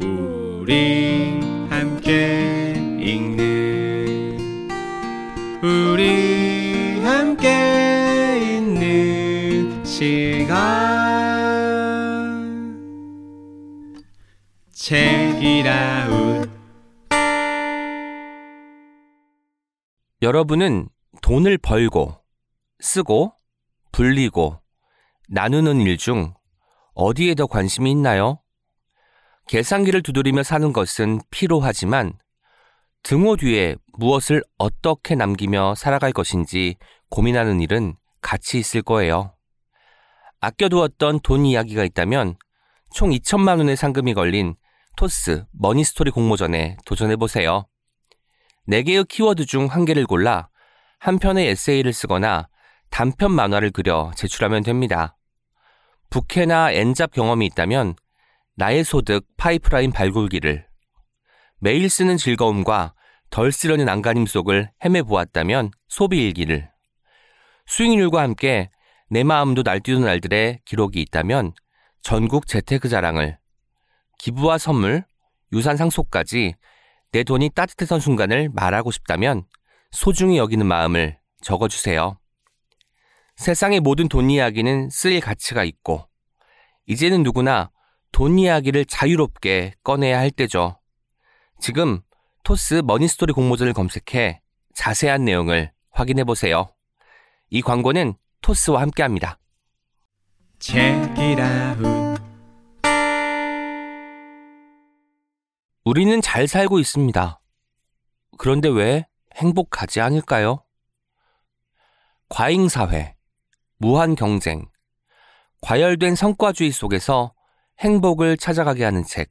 우리 함께 읽는 우리 함께 있는 시간 책이라웃 여러분은 돈을 벌고, 쓰고, 불리고, 나누는 일 중 어디에 더 관심이 있나요? 계산기를 두드리며 사는 것은 피로하지만 등호 뒤에 무엇을 어떻게 남기며 살아갈 것인지 고민하는 일은 가치 있을 거예요. 아껴두었던 돈 이야기가 있다면 총 2천만 원의 상금이 걸린 토스 머니스토리 공모전에 도전해보세요. 4개의 키워드 중 한 개를 골라 한 편의 에세이를 쓰거나 단편 만화를 그려 제출하면 됩니다. 부캐나 엔잡 경험이 있다면 나의 소득 파이프라인 발굴기를 매일 쓰는 즐거움과 덜 쓰려는 안간힘 속을 헤매보았다면 소비일기를 수익률과 함께 내 마음도 날뛰는 날들의 기록이 있다면 전국 재테크 자랑을 기부와 선물, 유산 상속까지 내 돈이 따뜻했던 순간을 말하고 싶다면 소중히 여기는 마음을 적어주세요. 세상의 모든 돈 이야기는 쓰일 가치가 있고, 이제는 누구나 돈 이야기를 자유롭게 꺼내야 할 때죠. 지금 토스 머니스토리 공모전을 검색해 자세한 내용을 확인해 보세요. 이 광고는 토스와 함께 합니다. 책읽아웃 우리는 잘 살고 있습니다. 그런데 왜 행복하지 않을까요? 과잉사회, 무한 경쟁, 과열된 성과주의 속에서 행복을 찾아가게 하는 책.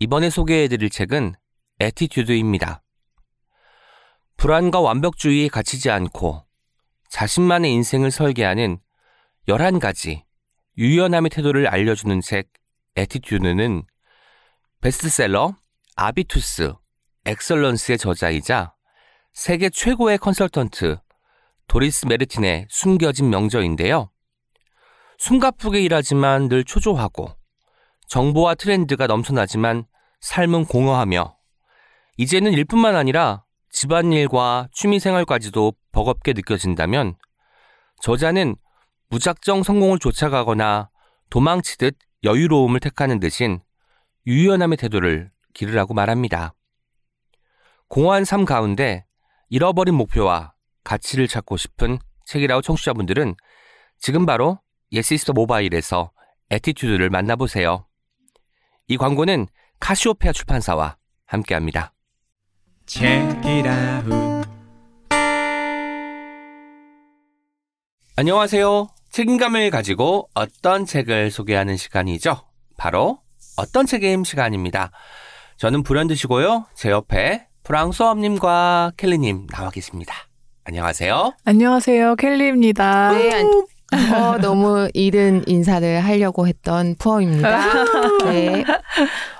이번에 소개해드릴 책은 에티튜드입니다. 불안과 완벽주의에 갇히지 않고 자신만의 인생을 설계하는 11가지 유연함의 태도를 알려주는 책 에티튜드는 베스트셀러 아비투스 엑설런스의 저자이자 세계 최고의 컨설턴트 도리스 메르틴의 숨겨진 명저인데요. 숨가쁘게 일하지만 늘 초조하고 정보와 트렌드가 넘쳐나지만 삶은 공허하며 이제는 일뿐만 아니라 집안일과 취미생활까지도 버겁게 느껴진다면 저자는 무작정 성공을 쫓아가거나 도망치듯 여유로움을 택하는 대신 유연함의 태도를 기르라고 말합니다. 공허한 삶 가운데 잃어버린 목표와 가치를 찾고 싶은 책이라우 청취자분들은 지금 바로 예시스터 모바일에서 에티튜드를 만나보세요. 이 광고는 카시오페아 출판사와 함께합니다. 안녕하세요. 책임감을 가지고 어떤 책을 소개하는 시간이죠. 바로 어떤 책임 시간입니다. 저는 불현듯이고요. 제 옆에 프랑소엄님과 켈리님 나와 계십니다. 안녕하세요. 안녕하세요. 켈리입니다. 네, 안- 어, 너무 이른 인사를 하려고 했던 푸어입니다. 네.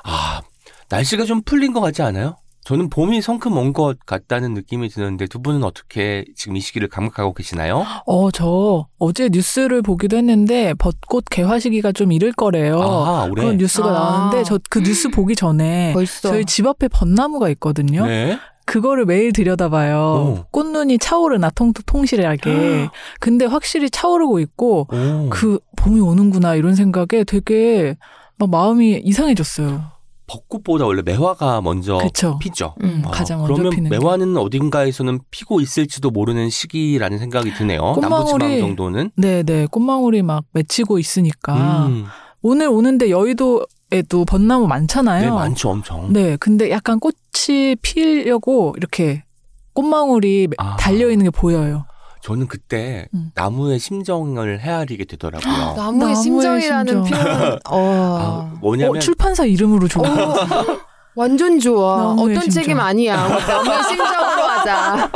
아, 날씨가 좀 풀린 것 같지 않아요? 저는 봄이 성큼 온 것 같다는 느낌이 드는데 두 분은 어떻게 지금 이 시기를 감각하고 계시나요? 어, 저 어제 뉴스를 보기도 했는데 벚꽃 개화 시기가 좀 이를 거래요. 아, 올해? 그런 뉴스가 아. 나왔는데 저 그 뉴스 보기 전에 벌써. 저희 집 앞에 벚나무가 있거든요. 네. 그거를 매일 들여다봐요. 오. 꽃눈이 차오르나 통통 통실하게. 근데 확실히 차오르고 있고 오. 그 봄이 오는구나 이런 생각에 되게 막 마음이 이상해졌어요. 벚꽃보다 원래 매화가 먼저 그쵸. 피죠. 음, 아, 가장 먼저 그러면 피는 게. 매화는 어딘가에서는 피고 있을지도 모르는 시기라는 생각이 드네요. 꽃망울이- 남부지방 정도는. 네네 꽃망울이 막 맺히고 있으니까 음, 오늘 오는데 여의도 에도 벚나무 많잖아요. 네, 많죠, 엄청. 네, 근데 약간 꽃이 피려고 이렇게 꽃망울이 아. 달려 있는 게 보여요. 저는 그때 음. 나무의 심정을 헤아리게 되더라고요. 나무의 나무의 심정이라는 심정. 표현, 아, 어. 뭐냐면 어, 출판사 이름으로 줘. 어, 완전 좋아. 어떤 심정. 책임 아니야. 나무의 심정으로 하자.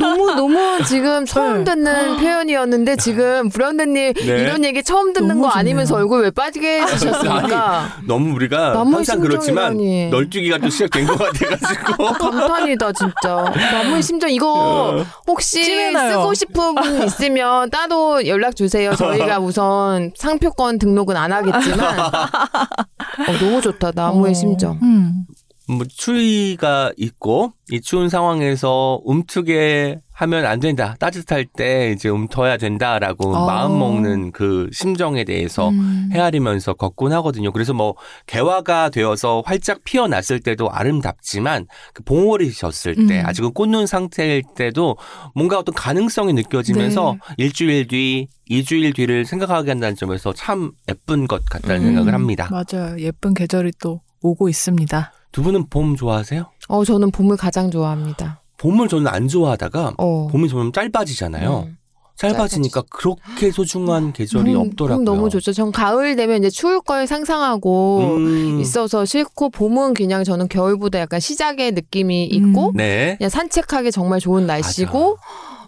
너무 너무 지금 처음 네. 듣는 표현이었는데 지금 브라운드님 네. 이런 얘기 처음 듣는 거 좋네요. 아니면서 얼굴 왜 빠지게 해주셨습니까? 너무 우리가 나무의 항상 그렇지만 심정이라니. 널뛰기가 또 시작된 것 같아가지고. 감탄이다 진짜. 나무의 심정 이거 혹시 찜해놔요. 쓰고 싶은 분 있으면 따로 연락 주세요. 저희가 우선 상표권 등록은 안 하겠지만 어, 너무 좋다 나무의 어, 심정. 음. 뭐 추위가 있고 이 추운 상황에서 움트게 하면 안 된다. 따뜻할 때 이제 움터야 된다라고 어. 마음 먹는 그 심정에 대해서 음. 헤아리면서 걷곤 하거든요. 그래서 뭐 개화가 되어서 활짝 피어났을 때도 아름답지만 그 봉오리셨을 때 음. 아직은 꽃눈 상태일 때도 뭔가 어떤 가능성이 느껴지면서 네. 일주일 뒤, 이주일 뒤를 생각하게 한다는 점에서 참 예쁜 것 같다는 음. 생각을 합니다. 맞아요. 예쁜 계절이 또 오고 있습니다. 두 분은 봄 좋아하세요? 어 저는 봄을 가장 좋아합니다. 봄을 저는 안 좋아하다가 어. 봄이 점점 짧아지잖아요. 음. 짧아지니까 그렇게 소중한 계절이 봄, 없더라고요. 봄 너무 좋죠. 전 가을 되면 이제 추울 걸 상상하고 음, 있어서 싫고 봄은 그냥 저는 겨울보다 약간 시작의 느낌이 있고 네. 그냥 산책하기 정말 좋은 날씨고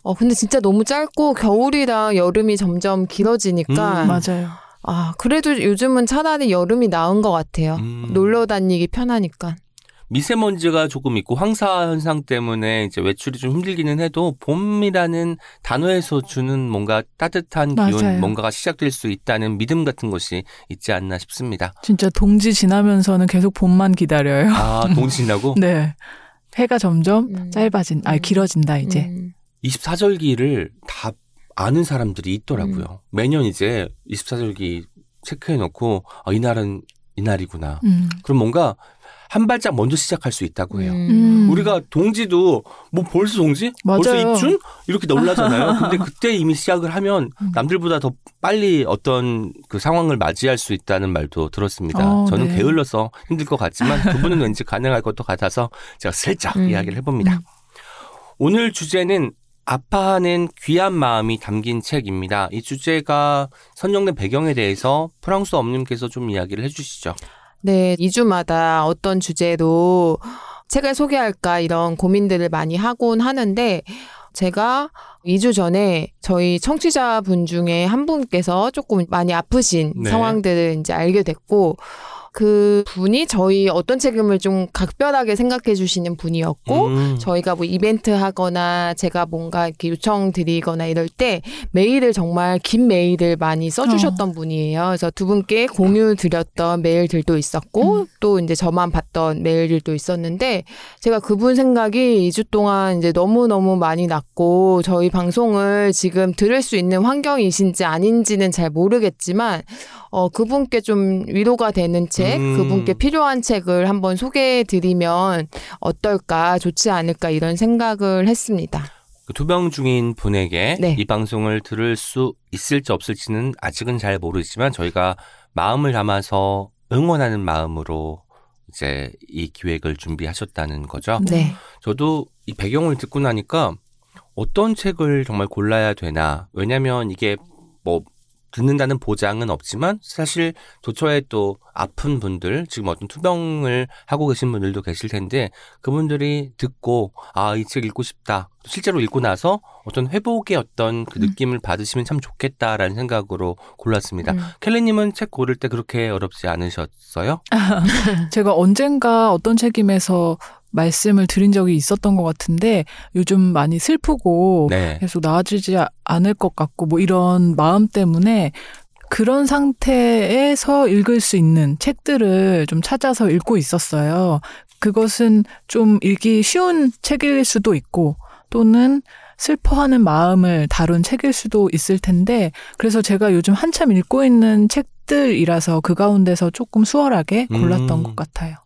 어 근데 진짜 너무 짧고 겨울이랑 여름이 점점 길어지니까 음. 맞아요. 아 그래도 요즘은 차라리 여름이 나은 것 같아요. 음. 놀러 다니기 편하니까. 미세먼지가 조금 있고 황사 현상 때문에 이제 외출이 좀 힘들기는 해도 봄이라는 단어에서 주는 뭔가 따뜻한 기운, 맞아요. 뭔가가 시작될 수 있다는 믿음 같은 것이 있지 않나 싶습니다. 진짜 동지 지나면서는 계속 봄만 기다려요. 아, 동지나고 네. 해가 점점 음. 짧아진, 아 음. 길어진다 이제. 음. 24절기를 다 아는 사람들이 있더라고요. 음. 매년 이제 24절기 체크해 놓고 아, 이날은 이날이구나. 음. 그럼 뭔가 한 발짝 먼저 시작할 수 있다고 해요. 음. 우리가 동지도 뭐 벌써 동지? 벌써 맞아요. 입춘? 이렇게 놀라잖아요. 근데 그때 이미 시작을 하면 음. 남들보다 더 빨리 어떤 그 상황을 맞이할 수 있다는 말도 들었습니다. 어, 저는 네. 게을러서 힘들 것 같지만 두 분은 왠지 가능할 것도 같아서 제가 슬쩍 음. 이야기를 해봅니다. 음. 오늘 주제는 아파하는 귀한 마음이 담긴 책입니다. 이 주제가 선정된 배경에 대해서 프랑스 엄님께서 좀 이야기를 해주시죠. 네, 2주마다 어떤 주제로 책을 소개할까 이런 고민들을 많이 하곤 하는데 제가 2주 전에 저희 청취자분 중에 한 분께서 조금 많이 아프신 네. 상황들을 이제 알게 됐고 그 분이 저희 어떤 책임을 좀 각별하게 생각해 주시는 분이었고 음. 저희가 뭐 이벤트 하거나 제가 뭔가 이렇게 요청 드리거나 이럴 때 메일을 정말 긴 메일을 많이 써주셨던 분이에요. 그래서 두 분께 공유 드렸던 메일들도 있었고 음. 또 이제 저만 봤던 메일들도 있었는데 제가 그분 생각이 2주 동안 이제 너무 너무 많이 났고 저희 방송을 지금 들을 수 있는 환경이신지 아닌지는 잘 모르겠지만 어, 그분께 좀 위로가 되는 책, 음. 그분께 필요한 책을 한번 소개해 드리면 어떨까, 좋지 않을까 이런 생각을 했습니다. 그 투병 중인 분에게 네. 이 방송을 들을 수 있을지 없을지는 아직은 잘 모르지만 저희가 마음을 담아서 응원하는 마음으로 이제 이 기획을 준비하셨다는 거죠. 네. 저도 이 배경을 듣고 나니까 어떤 책을 정말 골라야 되나. 왜냐면 이게 뭐 듣는다는 보장은 없지만 사실 도처에 또 아픈 분들, 지금 어떤 투병을 하고 계신 분들도 계실 텐데 그분들이 듣고 아, 이 책 읽고 싶다. 실제로 읽고 나서 어떤 회복의 어떤 그 음. 느낌을 받으시면 참 좋겠다라는 생각으로 골랐습니다. 음. 켈리님은 책 고를 때 그렇게 어렵지 않으셨어요? 제가 언젠가 어떤 책임에서 말씀을 드린 적이 있었던 것 같은데 요즘 많이 슬프고 네. 계속 나아지지 아- 않을 것 같고 뭐 이런 마음 때문에 그런 상태에서 읽을 수 있는 책들을 좀 찾아서 읽고 있었어요. 그것은 좀 읽기 쉬운 책일 수도 있고 또는 슬퍼하는 마음을 다룬 책일 수도 있을 텐데 그래서 제가 요즘 한참 읽고 있는 책들이라서 그 가운데서 조금 수월하게 골랐던 음. 것 같아요.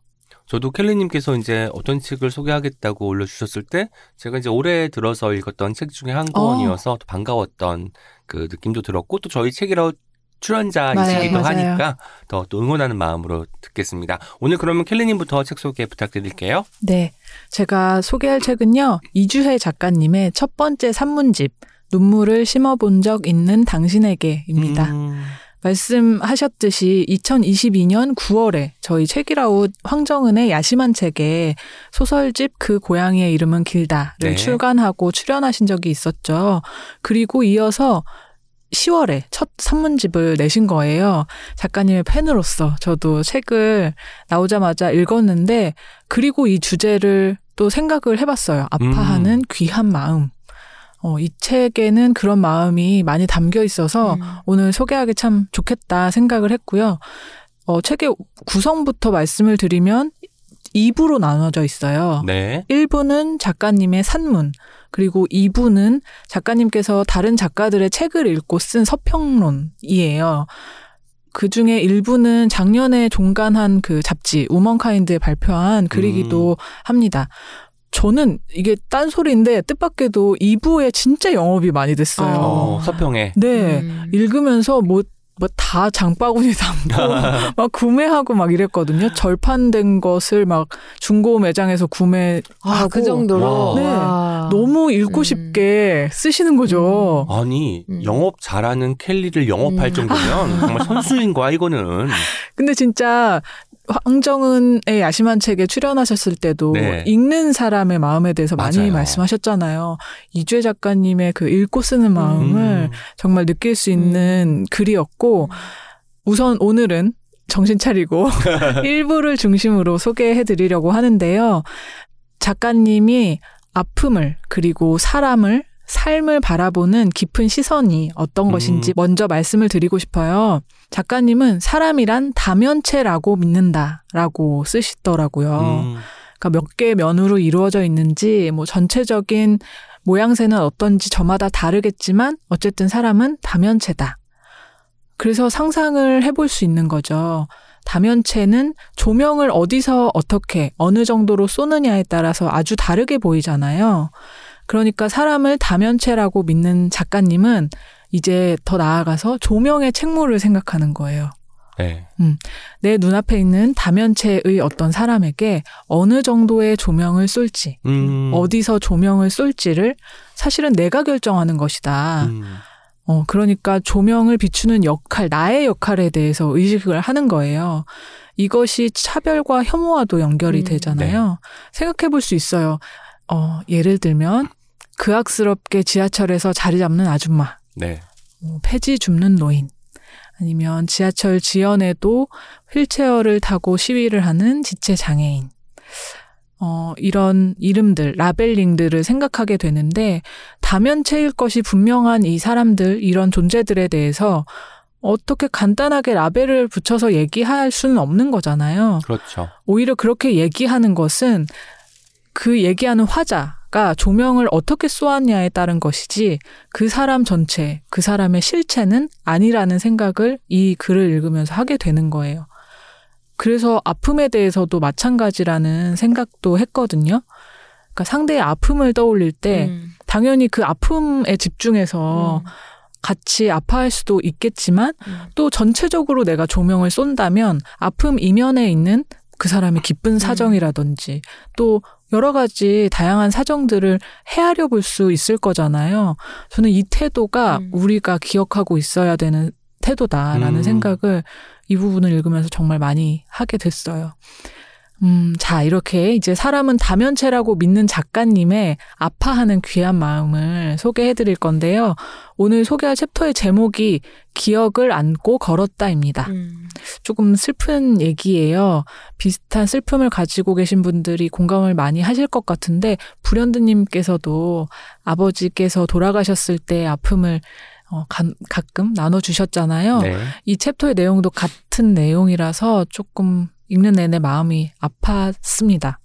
저도 켈리님께서 이제 어떤 책을 소개하겠다고 올려주셨을 때 제가 이제 올해 들어서 읽었던 책 중에 한 권이어서 또 반가웠던 그 느낌도 들었고 또 저희 책이라 출연자이시기도. 하니까 더 또 응원하는 마음으로 듣겠습니다. 오늘 그러면 켈리님부터 책 소개 부탁드릴게요. 네. 제가 소개할 책은요. 이주혜 작가님의 첫 번째 산문집, 눈물을 심어본 적 있는 당신에게입니다. 음, 말씀하셨듯이 2022년 9월에 저희 책이라웃 황정은의 야심한 책에 소설집 그 고양이의 이름은 길다를 네. 출간하고 출연하신 적이 있었죠. 그리고 이어서 10월에 첫 산문집을 내신 거예요. 작가님의 팬으로서 저도 책을 나오자마자 읽었는데 그리고 이 주제를 또 생각을 해봤어요. 아파하는 음. 귀한 마음. 어, 이 책에는 그런 마음이 많이 담겨 있어서 음. 오늘 소개하기 참 좋겠다 생각을 했고요. 어, 책의 구성부터 말씀을 드리면 2부로 나눠져 있어요. 네. 1부는 작가님의 산문, 그리고 2부는 작가님께서 다른 작가들의 책을 읽고 쓴 서평론이에요. 그 중에 일부는 작년에 종간한 그 잡지, 우먼카인드에 발표한 글이기도 합니다. 저는 이게 딴소리인데 뜻밖에도 2부에 진짜 영업이 많이 됐어요. 어, 서평에. 네. 음. 읽으면서 뭐, 뭐 다 장바구니 담고 막 구매하고 막 이랬거든요. 절판된 것을 막 중고 매장에서 구매하고 아, 그 정도로. 와. 네. 와. 너무 읽고 음. 싶게 쓰시는 거죠. 아니, 음. 영업 잘하는 켈리를 영업할 음. 정도면 정말 선수인 거야, 이거는. 근데 진짜 황정은의 야심한 책에 출연하셨을 때도 네. 읽는 사람의 마음에 대해서 많이 맞아요. 말씀하셨잖아요. 이주혜 작가님의 그 읽고 쓰는 마음을 음. 정말 느낄 수 있는 글이었고 우선 오늘은 정신 차리고 일부를 중심으로 소개해 드리려고 하는데요. 작가님이 아픔을 그리고 사람을 삶을 바라보는 깊은 시선이 어떤 음. 것인지 먼저 말씀을 드리고 싶어요. 작가님은 사람이란 다면체라고 믿는다라고 쓰시더라고요. 음. 그러니까 몇 개의 면으로 이루어져 있는지 뭐 전체적인 모양새는 어떤지 저마다 다르겠지만 어쨌든 사람은 다면체다. 그래서 상상을 해볼 수 있는 거죠. 다면체는 조명을 어디서 어떻게 어느 정도로 쏘느냐에 따라서 아주 다르게 보이잖아요. 그러니까 사람을 다면체라고 믿는 작가님은 이제 더 나아가서 조명의 책무를 생각하는 거예요. 네. 내 눈앞에 있는 다면체의 어떤 사람에게 어느 정도의 조명을 쏠지, 음. 어디서 조명을 쏠지를 사실은 내가 결정하는 것이다. 음. 어, 그러니까 조명을 비추는 역할, 나의 역할에 대해서 의식을 하는 거예요. 이것이 차별과 혐오와도 연결이 음. 되잖아요. 생각해 볼 수 있어요. 어, 예를 들면, 그악스럽게 지하철에서 자리 잡는 아줌마, 네. 뭐 폐지 줍는 노인, 아니면 지하철 지연에도 휠체어를 타고 시위를 하는 지체 장애인. 어, 이런 이름들, 라벨링들을 생각하게 되는데, 다면체일 것이 분명한 이 사람들, 이런 존재들에 대해서 어떻게 간단하게 라벨을 붙여서 얘기할 수는 없는 거잖아요. 그렇죠. 오히려 그렇게 얘기하는 것은 그 얘기하는 화자 가 조명을 어떻게 쏘았냐에 따른 것이지 그 사람 전체, 그 사람의 실체는 아니라는 생각을 이 글을 읽으면서 하게 되는 거예요. 그래서 아픔에 대해서도 마찬가지라는 생각도 했거든요. 그러니까 상대의 아픔을 떠올릴 때 음. 당연히 그 아픔에 집중해서 음. 같이 아파할 수도 있겠지만 음. 또 전체적으로 내가 조명을 쏜다면 아픔 이면에 있는 그 사람의 기쁜 사정이라든지 또 여러 가지 다양한 사정들을 헤아려 볼 수 있을 거잖아요. 저는 이 태도가 음. 우리가 기억하고 있어야 되는 태도다라는 음. 생각을 이 부분을 읽으면서 정말 많이 하게 됐어요. 음, 자, 이렇게 이제 사람은 다면체라고 믿는 작가님의 아파하는 귀한 마음을 소개해 드릴 건데요. 오늘 소개할 챕터의 제목이 기억을 안고 걸었다입니다. 음. 조금 슬픈 얘기예요. 비슷한 슬픔을 가지고 계신 분들이 공감을 많이 하실 것 같은데, 불현드님께서도 아버지께서 돌아가셨을 때 아픔을 어, 가, 가끔 나눠주셨잖아요. 네. 이 챕터의 내용도 같은 내용이라서 조금 읽는 내내 마음이 아팠습니다.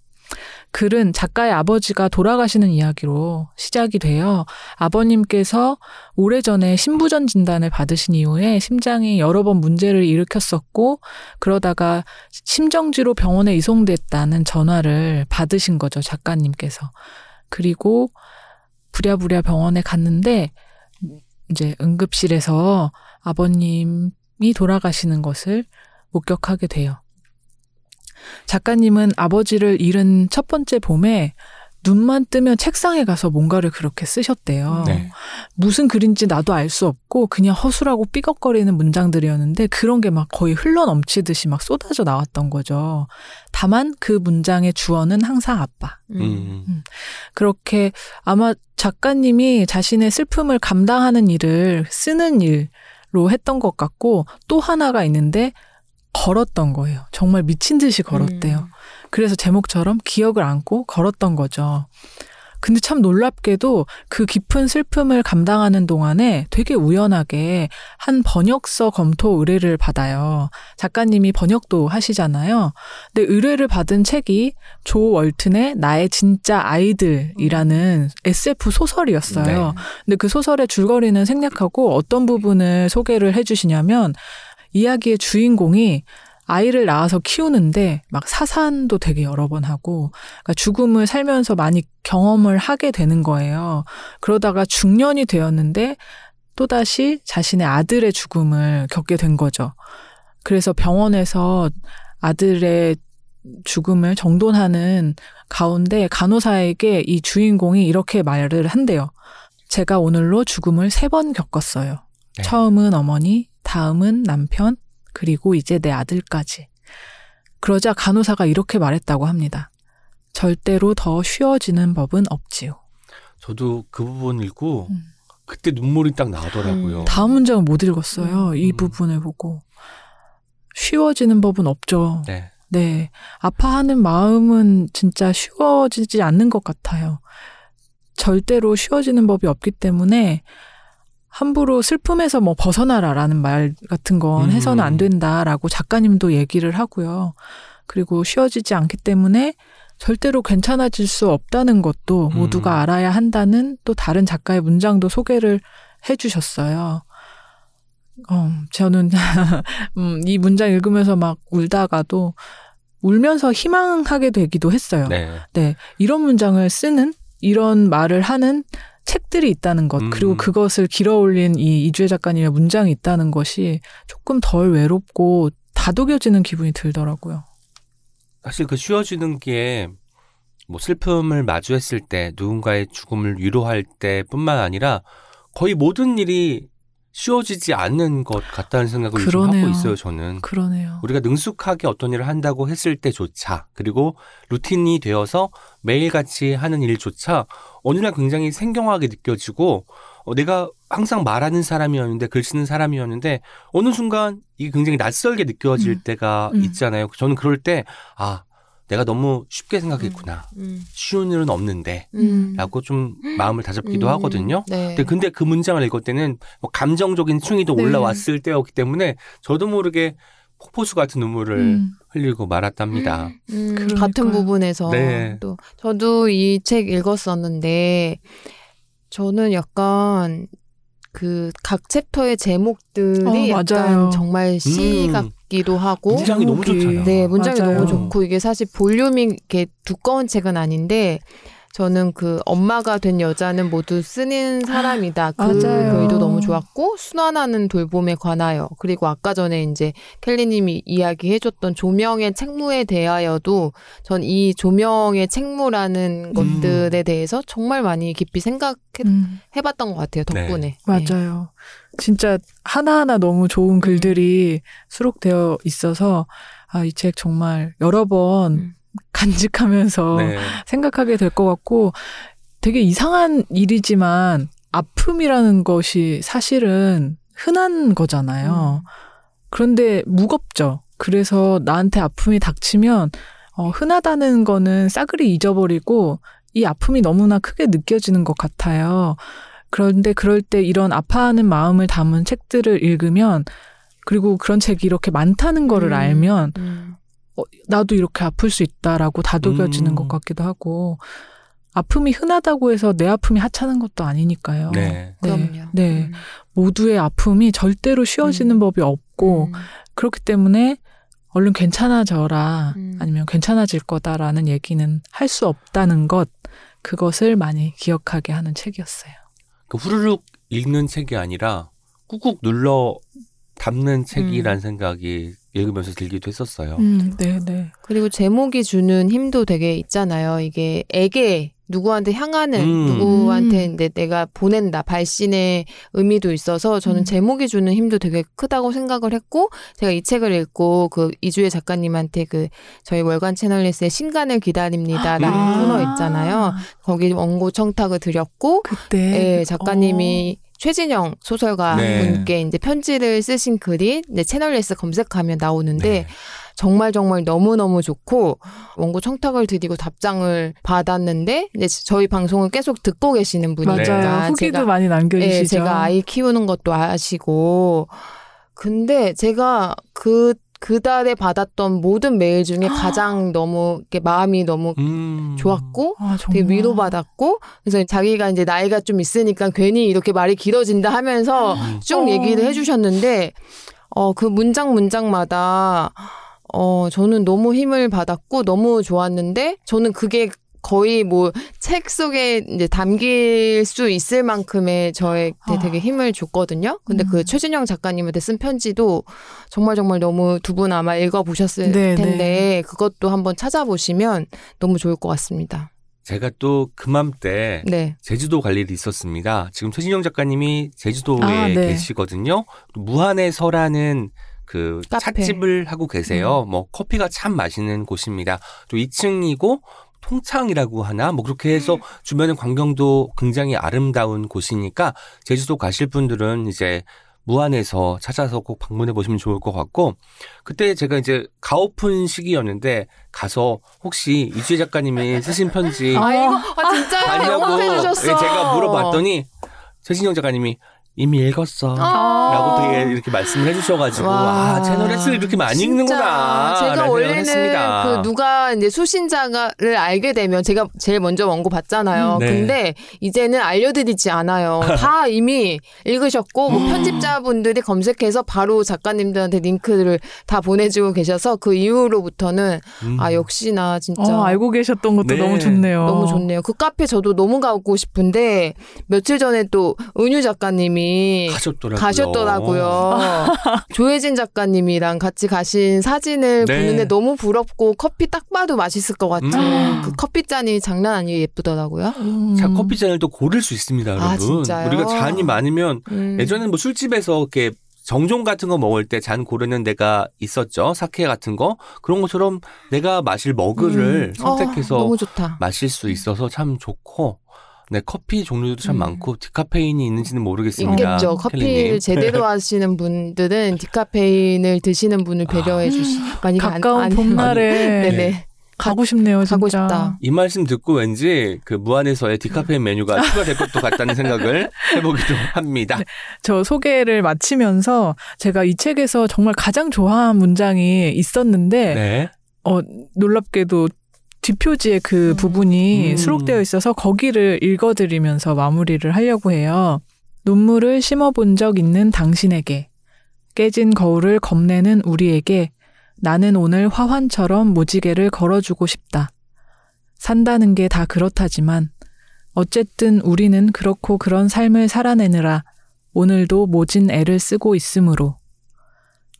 글은 작가의 아버지가 돌아가시는 이야기로 시작이 돼요. 아버님께서 오래전에 심부전 진단을 받으신 이후에 심장이 여러 번 문제를 일으켰었고 그러다가 심정지로 병원에 이송됐다는 전화를 받으신 거죠. 작가님께서. 그리고 부랴부랴 병원에 갔는데 이제 응급실에서 아버님이 돌아가시는 것을 목격하게 돼요. 작가님은 아버지를 잃은 첫 번째 봄에 눈만 뜨면 책상에 가서 뭔가를 그렇게 쓰셨대요. 네. 무슨 글인지 나도 알 수 없고 그냥 허술하고 삐걱거리는 문장들이었는데 그런 게 막 거의 흘러 넘치듯이 막 쏟아져 나왔던 거죠. 다만 그 문장의 주어는 항상 아빠. 음. 그렇게 아마 작가님이 자신의 슬픔을 감당하는 일을 쓰는 일로 했던 것 같고 또 하나가 있는데 걸었던 거예요. 정말 미친 듯이 걸었대요. 음. 그래서 제목처럼 기억을 안고 걸었던 거죠. 근데 참 놀랍게도 그 깊은 슬픔을 감당하는 동안에 되게 우연하게 한 번역서 검토 의뢰를 받아요. 작가님이 번역도 하시잖아요. 근데 의뢰를 받은 책이 조 월튼의 나의 진짜 아이들이라는 SF 소설이었어요. 네. 근데 그 소설의 줄거리는 생략하고 어떤 부분을 소개를 해주시냐면 이야기의 주인공이 아이를 낳아서 키우는데 막 사산도 되게 여러 번 하고 그러니까 죽음을 살면서 많이 경험을 하게 되는 거예요. 그러다가 중년이 되었는데 또다시 자신의 아들의 죽음을 겪게 된 거죠. 그래서 병원에서 아들의 죽음을 정돈하는 가운데 간호사에게 이 주인공이 이렇게 말을 한대요. 제가 오늘로 죽음을 세 번 겪었어요. 네. 처음은 어머니, 다음은 남편, 그리고 이제 내 아들까지. 그러자 간호사가 이렇게 말했다고 합니다. 절대로 더 쉬워지는 법은 없지요. 저도 그 부분 읽고 음. 그때 눈물이 딱 나더라고요. 음, 다음 문장은 못 읽었어요. 이 음. 부분을 보고. 쉬워지는 법은 없죠. 네. 네. 아파하는 마음은 진짜 쉬워지지 않는 것 같아요. 절대로 쉬워지는 법이 없기 때문에 함부로 슬픔에서 뭐 벗어나라라는 말 같은 건 음. 해서는 안 된다라고 작가님도 얘기를 하고요. 그리고 쉬워지지 않기 때문에 절대로 괜찮아질 수 없다는 것도 음. 모두가 알아야 한다는 또 다른 작가의 문장도 소개를 해주셨어요. 어, 저는 음, 이 문장 읽으면서 막 울다가도 울면서 희망하게 되기도 했어요. 네. 네, 이런 문장을 쓰는 이런 말을 하는 책들이 있다는 것 음. 그리고 그것을 길어올린 이 이주혜 작가님의 문장이 있다는 것이 조금 덜 외롭고 다독여지는 기분이 들더라고요. 사실 그 쉬워지는 게 뭐 슬픔을 마주했을 때 누군가의 죽음을 위로할 때뿐만 아니라 거의 모든 일이 쉬워지지 않는 것 같다는 생각을 요즘. 하고 있어요, 저는. 그러네요. 우리가 능숙하게 어떤 일을 한다고 했을 때조차 그리고 루틴이 되어서 매일같이 하는 일조차 어느 날 굉장히 생경하게 느껴지고 어, 내가 항상 말하는 사람이었는데 글 쓰는 사람이었는데 어느 순간 이게 굉장히 낯설게 느껴질 음. 때가 음. 있잖아요. 저는 그럴 때 아, 내가 너무 쉽게 생각했구나. 음, 쉬운 일은 없는데 음. 라고 좀 마음을 다잡기도 음, 하거든요. 네. 근데, 근데 그 문장을 읽을 때는 뭐 감정적인 충이도 네. 올라왔을 때였기 때문에 저도 모르게 폭포수 같은 눈물을 음, 흘리고 말았답니다. 음. 같은 부분에서 네. 또 저도 이 책 읽었었는데 저는 약간 그 각 챕터의 제목들이 어, 약간 맞아요. 정말 시 음. 같기도 하고 문장이 너무. 좋잖아요. 네, 문장이 맞아요. 너무 좋고 이게 사실 볼륨이 이렇게 두꺼운 책은 아닌데 저는 그 엄마가 된 여자는 모두 쓰는 사람이다. 그 맞아요. 글도 너무 좋았고 순환하는 돌봄에 관하여 그리고 아까 전에 이제 kelly님이 이야기해줬던 조명의 책무에 대하여도 전 이 조명의 책무라는 음. 것들에 대해서 정말 많이 깊이 생각해봤던 음, 것 같아요. 덕분에. 네. 맞아요. 진짜 하나하나 너무 좋은 글들이 수록되어 있어서 아, 이 책 정말 여러 번 음. 간직하면서 네. 생각하게 될 것 같고 되게 이상한 일이지만 아픔이라는 것이 사실은 흔한 거잖아요. 음. 그런데 무겁죠. 그래서 나한테 아픔이 닥치면 어, 흔하다는 거는 싸그리 잊어버리고 이 아픔이 너무나 크게 느껴지는 것 같아요. 그런데 그럴 때 이런 아파하는 마음을 담은 책들을 읽으면 그리고 그런 책이 이렇게 많다는 거를 음. 알면 음. 어, 나도 이렇게 아플 수 있다라고 다독여지는 음. 것 같기도 하고 아픔이 흔하다고 해서 내 아픔이 하찮은 것도 아니니까요. 네. 그럼요. 네. 음. 모두의 아픔이 절대로 쉬워지는 음. 법이 없고 음. 그렇기 때문에 얼른 괜찮아져라 음. 아니면 괜찮아질 거다라는 얘기는 할 수 없다는 것 그것을 많이 기억하게 하는 책이었어요. 그 후루룩 읽는 책이 아니라 꾹꾹 눌러 담는 책이란 생각이 읽으면서 들기도 했었어요. 음, 네, 네. 그리고 제목이 주는 힘도 되게 있잖아요. 이게 애게 누구한테 향하는 음. 누구한테 음. 이제 내가 보낸다 발신의 의미도 있어서 저는 음. 제목이 주는 힘도 되게 크다고 생각을 했고 제가 이 책을 읽고 그 이주혜 작가님한테 그 저희 월간 채널리스의 신간을 기다립니다라는 아. 코너 있잖아요. 거기 원고 청탁을 드렸고 그때 예, 작가님이 최진영 소설가 네. 분께 이제 편지를 쓰신 글이 이제 채널레스 검색하면 나오는데 네. 정말 정말 너무 너무 좋고 원고 청탁을 드리고 답장을 받았는데 이제 저희 방송을 계속 듣고 계시는 맞아요. 분이니까 후기도 제가 많이 남겨주시죠. 예, 제가 아이 키우는 것도 아시고 근데 제가 그 그 달에 받았던 모든 메일 중에 가장 너무 이렇게 마음이 너무 음. 좋았고 아. 되게 위로받았고 그래서 자기가 이제 나이가 좀 있으니까 괜히 이렇게 말이 길어진다 하면서 쭉 어. 얘기를 해주셨는데 어 그 문장 문장마다 어 저는 너무 힘을 받았고 너무 좋았는데 저는 그게 거의 뭐 책 속에 이제 담길 수 있을 만큼의 저에게 아. 되게 힘을 줬거든요. 근데 음. 그 최진영 작가님한테 쓴 편지도 정말 정말 너무 두 분 아마 읽어보셨을 네, 텐데 네. 그것도 한번 찾아보시면 너무 좋을 것 같습니다. 제가 또 그맘때 네. 제주도 갈 일이 있었습니다. 지금 최진영 작가님이 제주도에 아, 네. 계시거든요. 무한의 서라는 그 카페. 찻집을 하고 계세요. 뭐 커피가 참 맛있는 곳입니다. 또 2층이고 통창이라고 하나? 뭐 그렇게 해서 주변의 광경도 굉장히 아름다운 곳이니까 제주도 가실 분들은 이제 무안에서 찾아서 꼭 방문해 보시면 좋을 것 같고 그때 제가 이제 가오픈 시기였는데 가서 혹시 이주혜 작가님이 쓰신 편지 아 이거 아 진짜 봤냐고. 예, 제가 물어봤더니 최진영 작가님이 이미 읽었어. 아. 라고 되게 이렇게 말씀을 해주셔가지고 와. 아 채널 S를 이렇게 많이 진짜 읽는구나. 제가 원래는 했습니다. 그 누가 이제 수신자를 알게 되면 제가 제일 먼저 원고 봤잖아요. 음, 네. 근데 이제는 알려드리지 않아요. 다 이미 읽으셨고 뭐 편집자분들이 검색해서 바로 작가님들한테 링크를 다 보내주고 계셔서 그 이후로부터는 음. 아 역시나 진짜 어, 알고 계셨던 것도 네. 너무 좋네요. 너무 좋네요. 그 카페 저도 너무 가고 싶은데 며칠 전에 또 은유 작가님이 가셨더라고요. 가셨더라고요. 조혜진 작가님이랑 같이 가신 사진을 네. 보는데 너무 부럽고 커피 딱 봐도 맛있을 것 같은 음. 그 커피 잔이 장난 아니게 예쁘더라고요. 음. 자, 커피 잔을 또 고를 수 있습니다, 여러분. 아, 진짜요? 우리가 잔이 많으면 음. 예전에는 뭐 술집에서 이렇게 정종 같은 거 먹을 때 잔 고르는 데가 있었죠. 사케 같은 거. 그런 것처럼 내가 마실 머그를 음. 어, 선택해서 좋다. 마실 수 있어서 참 좋고 네, 커피 종류도 참 음. 많고 디카페인이 있는지는 모르겠습니다. 있겠죠. 커피를 켈리님. 제대로 하시는 분들은 디카페인을 드시는 분을 배려해 주시. 만약에 안- 가까운 안- 봄날에 네네 가고 싶네요. 진짜. 가고 싶다. 이 말씀 듣고 왠지 그 무한에서의 디카페인 메뉴가 추가될 것도 같다는 생각을 해보기도 합니다. 저 소개를 마치면서 제가 이 책에서 정말 가장 좋아한 문장이 있었는데 네. 어, 놀랍게도 뒷표지에 그 음. 부분이 음. 수록되어 있어서 거기를 읽어드리면서 마무리를 하려고 해요. 눈물을 심어본 적 있는 당신에게, 깨진 거울을 겁내는 우리에게 나는 오늘 화환처럼 무지개를 걸어주고 싶다. 산다는 게 다 그렇다지만 어쨌든 우리는 그렇고 그런 삶을 살아내느라 오늘도 모진 애를 쓰고 있으므로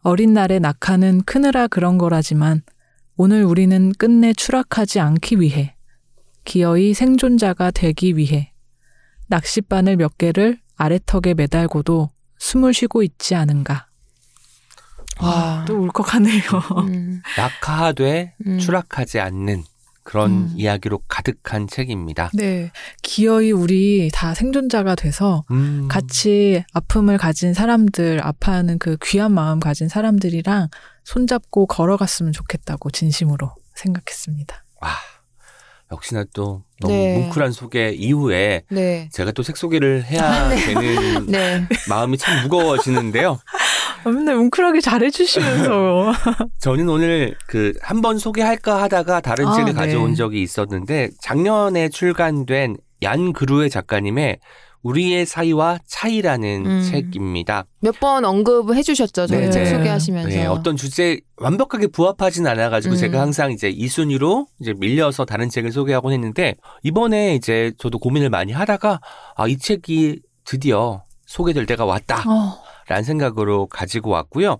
어린 날의 낙하는 크느라 그런 거라지만 오늘 우리는 끝내 추락하지 않기 위해 기어이 생존자가 되기 위해 낚싯바늘 몇 개를 아래턱에 매달고도 숨을 쉬고 있지 않은가. 와. 또 울컥하네요. 음, 낙하하되 음. 추락하지 않는 그런 음. 이야기로 가득한 책입니다. 네. 기어이 우리 다 생존자가 돼서 음. 같이 아픔을 가진 사람들, 아파하는 그 귀한 마음 가진 사람들이랑 손잡고 걸어갔으면 좋겠다고 진심으로 생각했습니다. 와, 역시나 또 너무 네. 뭉클한 소개 이후에 네. 제가 또 책 소개를 해야 되는 네. 마음이 참 무거워지는데요. 맨날 뭉클하게 잘해주시면서. 저는 오늘 그 한 번 소개할까 하다가 다른 아, 책을 네. 가져온 적이 있었는데 작년에 출간된 얀 그루의 작가님의 우리의 사이와 차이라는 음. 책입니다. 몇 번 언급해 주셨죠. 저희 네. 책 네. 소개하시면서. 네, 어떤 주제 완벽하게 부합하진 않아가지고 음. 제가 항상 이제 이 순위로 이제 밀려서 다른 책을 소개하곤 했는데 이번에 이제 저도 고민을 많이 하다가 아, 이 책이 드디어 소개될 때가 왔다. 어, 라는 생각으로 가지고 왔고요.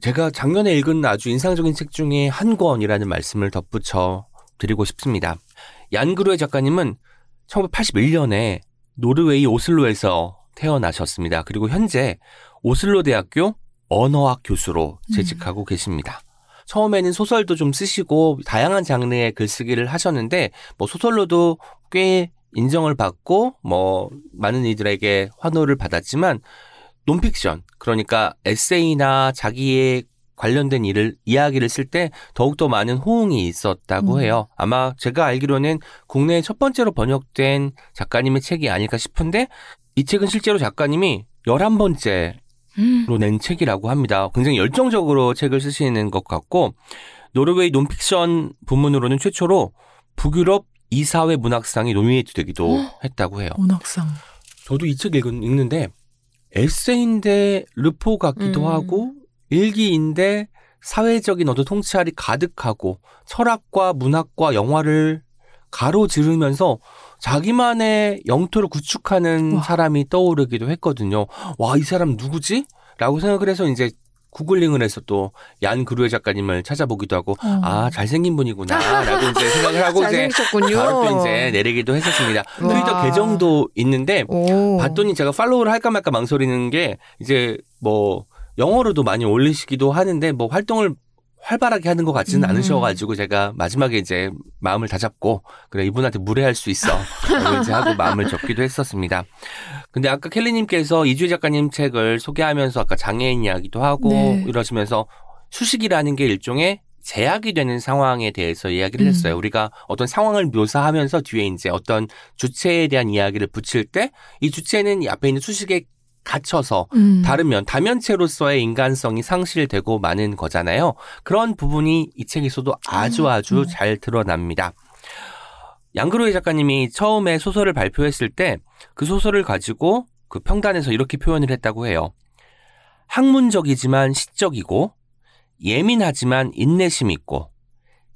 제가 작년에 읽은 아주 인상적인 책 중에 한 권이라는 말씀을 덧붙여 드리고 싶습니다. 얀그루의 작가님은 1981년에 노르웨이 오슬로에서 태어나셨습니다. 그리고 현재 오슬로 대학교 언어학 교수로 재직하고 계십니다. 처음에는 소설도 좀 쓰시고 다양한 장르의 글쓰기를 하셨는데 뭐 소설로도 꽤 인정을 받고 뭐 많은 이들에게 환호를 받았지만 논픽션 그러니까 에세이나 자기의 관련된 일을 이야기를 쓸 때 더욱더 많은 호응이 있었다고 음. 해요. 아마 제가 알기로는 국내에 첫 번째로 번역된 작가님의 책이 아닐까 싶은데 이 책은 실제로 작가님이 11번째 음. 로낸 책이라고 합니다. 굉장히 열정적으로 책을 쓰시는 것 같고 노르웨이 논픽션 부문으로는 최초로 북유럽 이사회 문학상이 노미네이트 되기도 했다고 해요. 문학상. 저도 이 책 읽는데 에세이인데 르포 같기도 음. 하고 일기인데 사회적인 어떤 통찰이 가득하고 철학과 문학과 영화를 가로지르면서 자기만의 영토를 구축하는 와. 사람이 떠오르기도 했거든요. 와, 이 사람 누구지? 라고 생각을 해서 이제 구글링을 해서 또 얀 그루의 작가님을 찾아보기도 하고 어. 아, 잘생긴 분이구나. 라고 이제 생각을 하고 이제. 바로 또 이제 내리기도 했었습니다. 와. 트위터 계정도 있는데 오. 봤더니 제가 팔로우를 할까 말까 망설이는 게 이제 뭐 영어로도 많이 올리시기도 하는데 뭐 활동을 활발하게 하는 것 같지는 음. 않으셔가지고 제가 마지막에 이제 마음을 다잡고 그래 이분한테 무례할 수 있어 이제 하고 마음을 접기도 했었습니다. 근데 아까 켈리님께서 이주희 작가님 책을 소개하면서 아까 장애인 이야기도 하고 네. 이러시면서 수식이라는 게 일종의 제약이 되는 상황에 대해서 이야기를 음. 했어요. 우리가 어떤 상황을 묘사하면서 뒤에 이제 어떤 주체에 대한 이야기를 붙일 때 이 주체는 이 앞에 있는 수식에 갇혀서 음. 다르면 다면체로서의 인간성이 상실되고 마는 거잖아요. 그런 부분이 이 책에서도 아주 아주 음. 잘 드러납니다. 양그로의 작가님이 처음에 소설을 발표했을 때 그 소설을 가지고 그 평단에서 이렇게 표현을 했다고 해요. 학문적이지만 시적이고 예민하지만 인내심 있고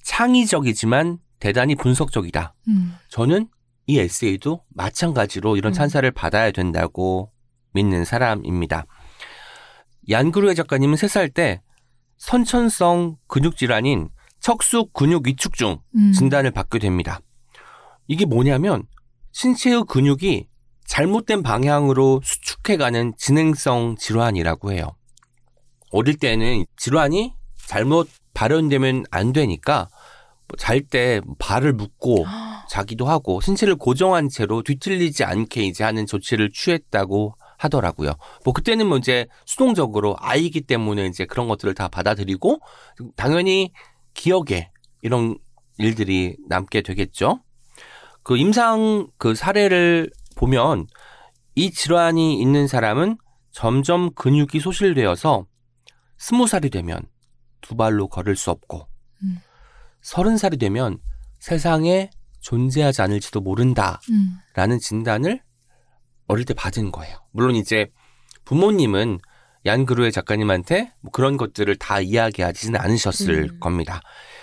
창의적이지만 대단히 분석적이다. 음. 저는 이 에세이도 마찬가지로 이런 음. 찬사를 받아야 된다고 믿는 사람입니다. 얀그루의 작가님은 3살 때 선천성 근육 질환인 척수 근육 위축증 음. 진단을 받게 됩니다. 이게 뭐냐면 신체의 근육이 잘못된 방향으로 수축해가는 진행성 질환이라고 해요. 어릴 때는 질환이 잘못 발현되면 안 되니까 뭐잘때 발을 묶고 자기도 하고 신체를 고정한 채로 뒤틀리지 않게 이제 하는 조치를 취했다고 하더라고요. 뭐 그때는 뭐 이제 수동적으로 아이기 때문에 이제 그런 것들을 다 받아들이고 당연히 기억에 이런 일들이 남게 되겠죠. 그 임상 그 사례를 보면 이 질환이 있는 사람은 점점 근육이 소실되어서 스무 살이 되면 두 발로 걸을 수 없고 음. 서른 살이 되면 세상에 존재하지 않을지도 모른다. 음. 라는 진단을 어릴 때 받은 거예요. 물론 이제 부모님은 얀그루의 작가님한테 뭐 그런 것들을 다 이야기하지는 않으셨을 음. 겁니다.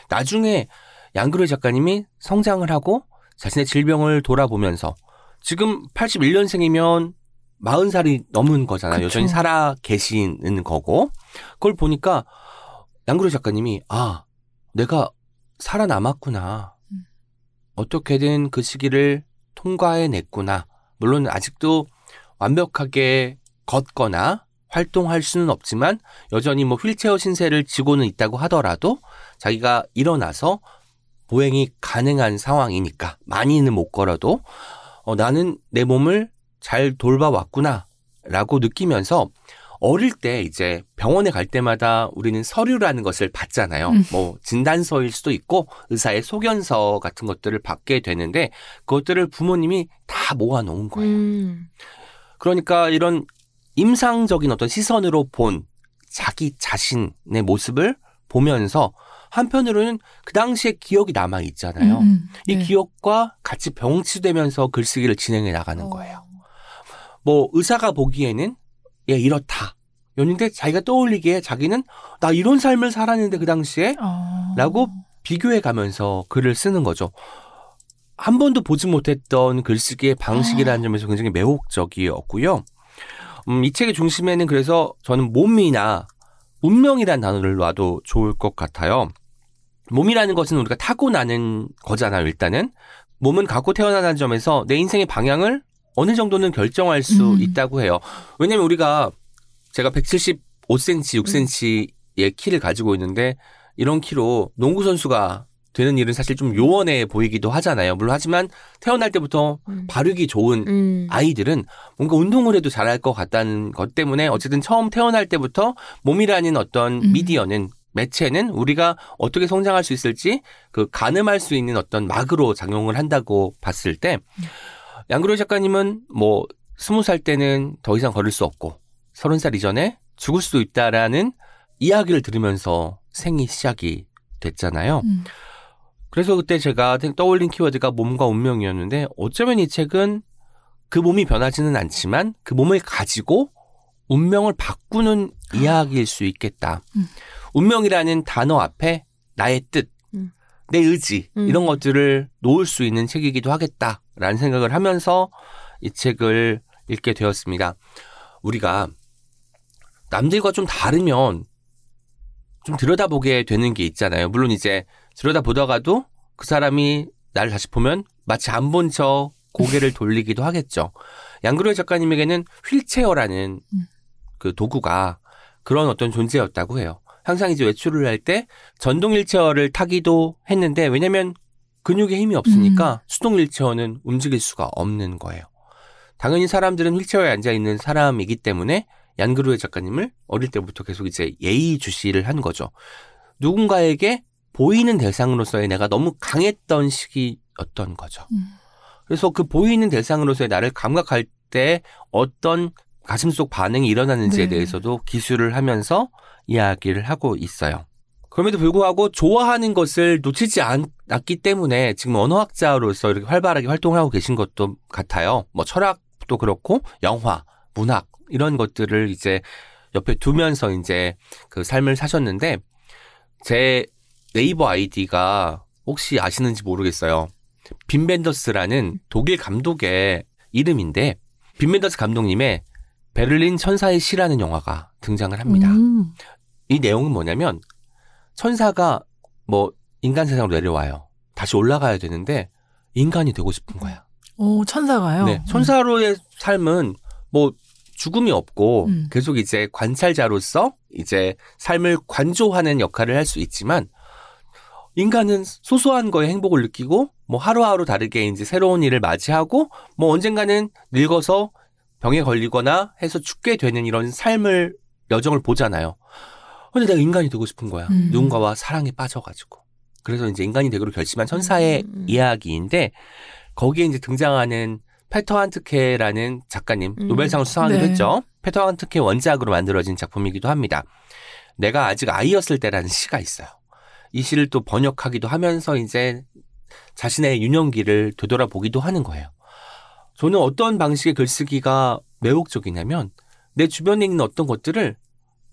나중에 얀그루의 작가님이 성장을 하고 자신의 질병을 돌아보면서 지금 81년생이면 40살이 넘은 거잖아요. 그쵸. 여전히 살아 계시는 거고. 그걸 보니까 양그루 작가님이 아, 내가 살아남았구나. 음. 어떻게든 그 시기를 통과해냈구나. 물론 아직도 완벽하게 걷거나 활동할 수는 없지만 여전히 뭐 휠체어 신세를 지고는 있다고 하더라도 자기가 일어나서 보행이 가능한 상황이니까 많이는 못 걸어도 어, 나는 내 몸을 잘 돌봐왔구나 라고 느끼면서 어릴 때 이제 병원에 갈 때마다 우리는 서류라는 것을 받잖아요. 음. 뭐 진단서일 수도 있고 의사의 소견서 같은 것들을 받게 되는데 그것들을 부모님이 다 모아 놓은 거예요. 음. 그러니까 이런 임상적인 어떤 시선으로 본 자기 자신의 모습을 보면서 한편으로는 그 당시에 기억이 남아 있잖아요. 음. 이 네. 기억과 같이 병치되면서 글쓰기를 진행해 나가는 어. 거예요. 뭐 의사가 보기에는 얘 이렇다. 였는데 자기가 떠올리기에 자기는 나 이런 삶을 살았는데 그 당시에 어. 라고 비교해 가면서 글을 쓰는 거죠. 한 번도 보지 못했던 글쓰기의 방식이라는 점에서 굉장히 매혹적이었고요. 음, 이 책의 중심에는 그래서 저는 몸이나 운명이라는 단어를 놔도 좋을 것 같아요. 몸이라는 것은 우리가 타고나는 거잖아요, 일단은. 몸은 갖고 태어나는 점에서 내 인생의 방향을 어느 정도는 결정할 수 음. 있다고 해요. 왜냐면 우리가 제가 175cm, 6cm의 키를 가지고 있는데 이런 키로 농구 선수가 되는 일은 사실 좀 요원해 보이기도 하잖아요. 물론 하지만 태어날 때부터 음. 발육이 좋은 음. 아이들은 뭔가 운동을 해도 잘할 것 같다는 것 때문에 어쨌든 처음 태어날 때부터 몸이라는 어떤 음. 미디어는 매체는 우리가 어떻게 성장할 수 있을지 그 가늠할 수 있는 어떤 막으로 작용을 한다고 봤을 때 양그로 작가님은 뭐 스무 살 때는 더 이상 걸을 수 없고 서른 살 이전에 죽을 수도 있다라는 이야기를 들으면서 생이 시작이 됐잖아요. 음. 그래서 그때 제가 떠올린 키워드가 몸과 운명이었는데 어쩌면 이 책은 그 몸이 변하지는 않지만 그 몸을 가지고 운명을 바꾸는 이야기일 수 있겠다. 음. 운명이라는 단어 앞에 나의 뜻, 음. 내 의지 음. 이런 것들을 놓을 수 있는 책이기도 하겠다 라는 생각을 하면서 이 책을 읽게 되었습니다. 우리가 남들과 좀 다르면 좀 들여다보게 되는 게 있잖아요. 물론 이제 들여다보다가도 그 사람이 나를 다시 보면 마치 안 본 척 고개를 돌리기도 하겠죠. 양그로의 작가님에게는 휠체어라는 음. 그 도구가 그런 어떤 존재였다고 해요. 항상 이제 외출을 할 때 전동 휠체어를 타기도 했는데 왜냐면 근육에 힘이 없으니까 수동 휠체어는 움직일 수가 없는 거예요. 당연히 사람들은 휠체어에 앉아 있는 사람이기 때문에 얀그루의 작가님을 어릴 때부터 계속 이제 예의주시를 한 거죠. 누군가에게 보이는 대상으로서의 내가 너무 강했던 시기였던 거죠. 음. 그래서 그 보이는 대상으로서의 나를 감각할 때 어떤 가슴속 반응이 일어나는지에 네. 대해서도 기술을 하면서 이야기를 하고 있어요. 그럼에도 불구하고 좋아하는 것을 놓치지 않았기 때문에 지금 언어학자로서 이렇게 활발하게 활동을 하고 계신 것도 같아요. 뭐 철학도 그렇고 영화, 문학 이런 것들을 이제 옆에 두면서 이제 그 삶을 사셨는데 제 네이버 아이디가 혹시 아시는지 모르겠어요. 빈 벤더스라는 독일 감독의 이름인데 빈 벤더스 감독님의 베를린 천사의 시라는 영화가 등장을 합니다. 음. 이 내용은 뭐냐면 천사가 뭐 인간 세상으로 내려와요. 다시 올라가야 되는데 인간이 되고 싶은 거야. 오, 천사가요? 네, 천사로의 삶은 뭐 죽음이 없고 음. 계속 이제 관찰자로서 이제 삶을 관조하는 역할을 할 수 있지만 인간은 소소한 거에 행복을 느끼고 뭐 하루하루 다르게 이제 새로운 일을 맞이하고 뭐 언젠가는 늙어서 병에 걸리거나 해서 죽게 되는 이런 삶을 여정을 보잖아요. 근데 내가 인간이 되고 싶은 거야. 음. 누군가와 사랑에 빠져가지고. 그래서 이제 인간이 되기로 결심한 천사의 음. 이야기인데 거기에 이제 등장하는 페터 한트케라는 작가님 음. 노벨상을 수상하기도 네. 했죠. 페터 한트케 원작으로 만들어진 작품이기도 합니다. 내가 아직 아이였을 때라는 시가 있어요. 이 시를 또 번역하기도 하면서 이제 자신의 유년기를 되돌아보기도 하는 거예요. 저는 어떤 방식의 글쓰기가 매혹적이냐면 내 주변에 있는 어떤 것들을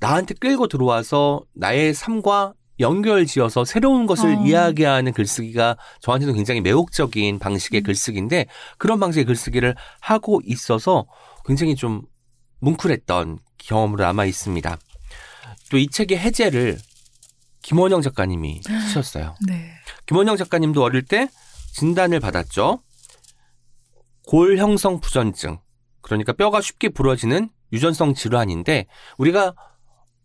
나한테 끌고 들어와서 나의 삶과 연결 지어서 새로운 것을 어. 이야기하는 글쓰기가 저한테는 굉장히 매혹적인 방식의 음. 글쓰기인데 그런 방식의 글쓰기를 하고 있어서 굉장히 좀 뭉클했던 경험으로 남아 있습니다. 또 이 책의 해제를 김원영 작가님이 쓰셨어요. 네. 김원영 작가님도 어릴 때 진단을 받았죠. 골형성 부전증. 그러니까 뼈가 쉽게 부러지는 유전성 질환인데 우리가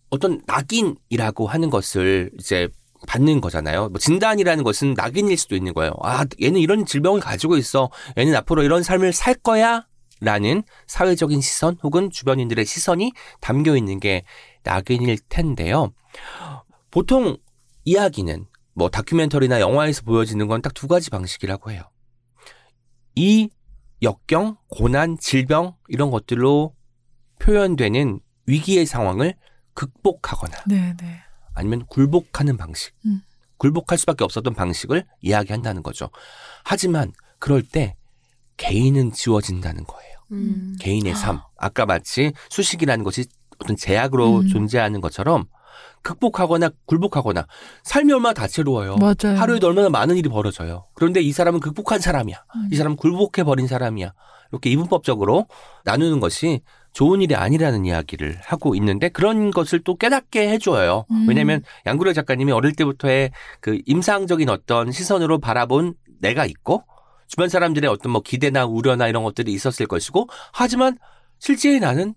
어떤 낙인이라고 하는 것을 이제 받는 거잖아요. 뭐 진단이라는 것은 낙인일 수도 있는 거예요. 아, 얘는 이런 질병을 가지고 있어. 얘는 앞으로 이런 삶을 살 거야. 라는 사회적인 시선 혹은 주변인들의 시선이 담겨 있는 게 낙인일 텐데요. 보통 이야기는 뭐 다큐멘터리나 영화에서 보여지는 건 딱 두 가지 방식이라고 해요. 이 역경, 고난, 질병 이런 것들로 표현되는 위기의 상황을 극복하거나 네, 네. 아니면 굴복하는 방식. 음. 굴복할 수밖에 없었던 방식을 이야기한다는 거죠. 하지만 그럴 때 개인은 지워진다는 거예요. 음. 개인의 삶. 아까 마치 수식이라는 것이 어떤 제약으로 음. 존재하는 것처럼 극복하거나 굴복하거나 삶이 얼마나 다채로워요. 맞아요. 하루에도 얼마나 많은 일이 벌어져요. 그런데 이 사람은 극복한 사람이야. 음. 이 사람은 굴복해 버린 사람이야. 이렇게 이분법적으로 나누는 것이 좋은 일이 아니라는 이야기를 하고 있는데 그런 것을 또 깨닫게 해줘요. 음. 왜냐하면 양구려 작가님이 어릴 때부터의 그 임상적인 어떤 시선으로 바라본 내가 있고 주변 사람들의 어떤 뭐 기대나 우려나 이런 것들이 있었을 것이고 하지만 실제 나는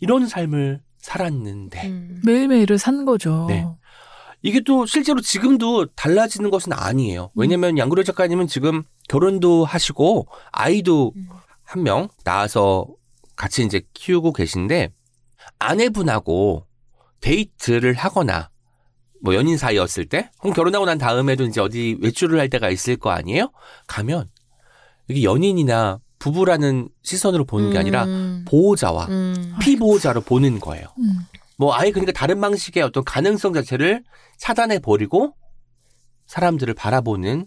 이런 삶을 살았는데 음. 매일매일을 산 거죠. 네. 이게 또 실제로 지금도 달라지는 것은 아니에요. 왜냐면 양구려 작가님은 지금 결혼도 하시고 아이도 음. 한명 낳아서 같이 이제 키우고 계신데 아내분하고 데이트를 하거나 뭐 연인 사이였을 때, 혹은 결혼하고 난 다음에도 이제 어디 외출을 할 때가 있을 거 아니에요? 가면 이게 연인이나 부부라는 시선으로 보는 게 아니라 음. 보호자와 음. 피보호자로 보는 거예요. 음. 뭐 아예 그러니까 다른 방식의 어떤 가능성 자체를 차단해 버리고 사람들을 바라보는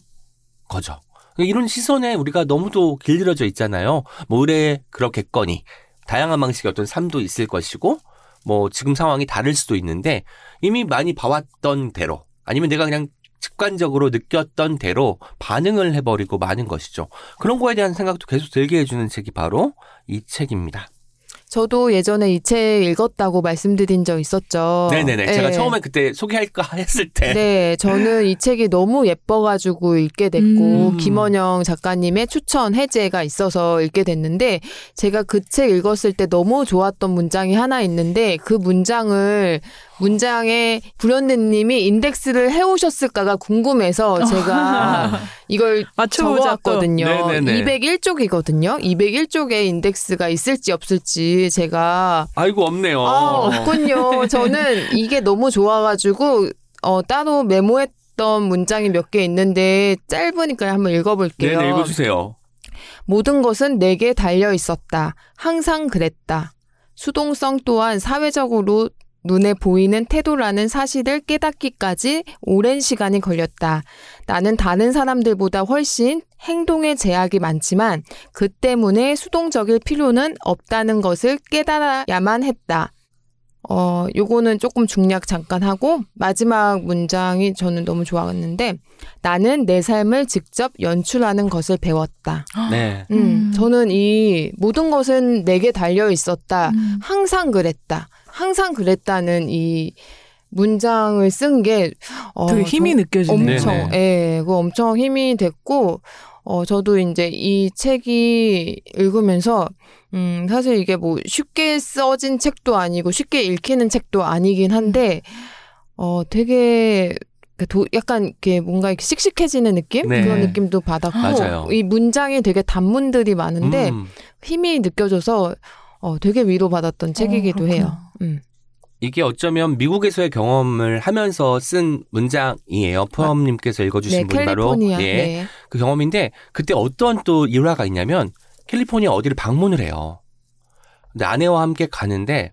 거죠. 이런 시선에 우리가 너무도 길들여져 있잖아요. 뭐 의뢰 그렇겠거니 다양한 방식의 어떤 삶도 있을 것이고 뭐 지금 상황이 다를 수도 있는데 이미 많이 봐왔던 대로 아니면 내가 그냥 직관적으로 느꼈던 대로 반응을 해버리고 마는 것이죠. 그런 거에 대한 생각도 계속 들게 해주는 책이 바로 이 책입니다. 저도 예전에 이 책 읽었다고 말씀드린 적 있었죠. 네네네. 제가 네. 처음에 그때 소개할까 했을 때. 네, 저는 이 책이 너무 예뻐가지고 읽게 됐고, 음. 김원영 작가님의 추천 해제가 있어서 읽게 됐는데, 제가 그 책 읽었을 때 너무 좋았던 문장이 하나 있는데, 그 문장을, 문장에 불현대님이 인덱스를 해오셨을까가 궁금해서 제가 이걸. 네네네. 201쪽이거든요. 201쪽에 인덱스가 있을지 없을지 제가 아이고 없네요. 아, 없군요. 저는 이게 너무 좋아가지고, 어, 따로 메모했던 문장이 몇 개 있는데, 짧으니까 한번 읽어볼게요. 네네 읽어주세요. 모든 것은 내게 달려 있었다. 항상 그랬다. 수동성 또한 사회적으로 눈에 보이는 태도라는 사실을 깨닫기까지 오랜 시간이 걸렸다. 나는 다른 사람들보다 훨씬 행동의 제약이 많지만 그 때문에 수동적일 필요는 없다는 것을 깨달아야만 했다. 어, 요거는 조금 중략 잠깐 하고 마지막 문장이 저는 너무 좋았는데 나는 내 삶을 직접 연출하는 것을 배웠다. 네. 음, 음. 저는 이 모든 것은 내게 달려 있었다. 음. 항상 그랬다. 항상 그랬다는 이 문장을 쓴 게 어, 되게 힘이 정- 느껴지네요. 엄청 네네. 예, 그거 엄청 힘이 됐고 어 저도 이제 이 책이 읽으면서 음 사실 이게 뭐 쉽게 써진 책도 아니고 쉽게 읽히는 책도 아니긴 한데 어 되게 그 도, 약간 이렇게 뭔가 이렇게 씩씩해지는 느낌 네. 그런 느낌도 받았고 맞아요. 이 문장이 되게 단문들이 많은데 음, 힘이 느껴져서 어 되게 위로받았던 책이기도 그렇구나. 해요. 음. 이게 어쩌면 미국에서의 경험을 하면서 쓴 문장이에요. 푸엄님께서 읽어주신 네, 분이 바로 캘리포니아. 예, 네. 그 경험인데 그때 어떤 또 일화가 있냐면 캘리포니아 어디를 방문을 해요. 근데 아내와 함께 가는데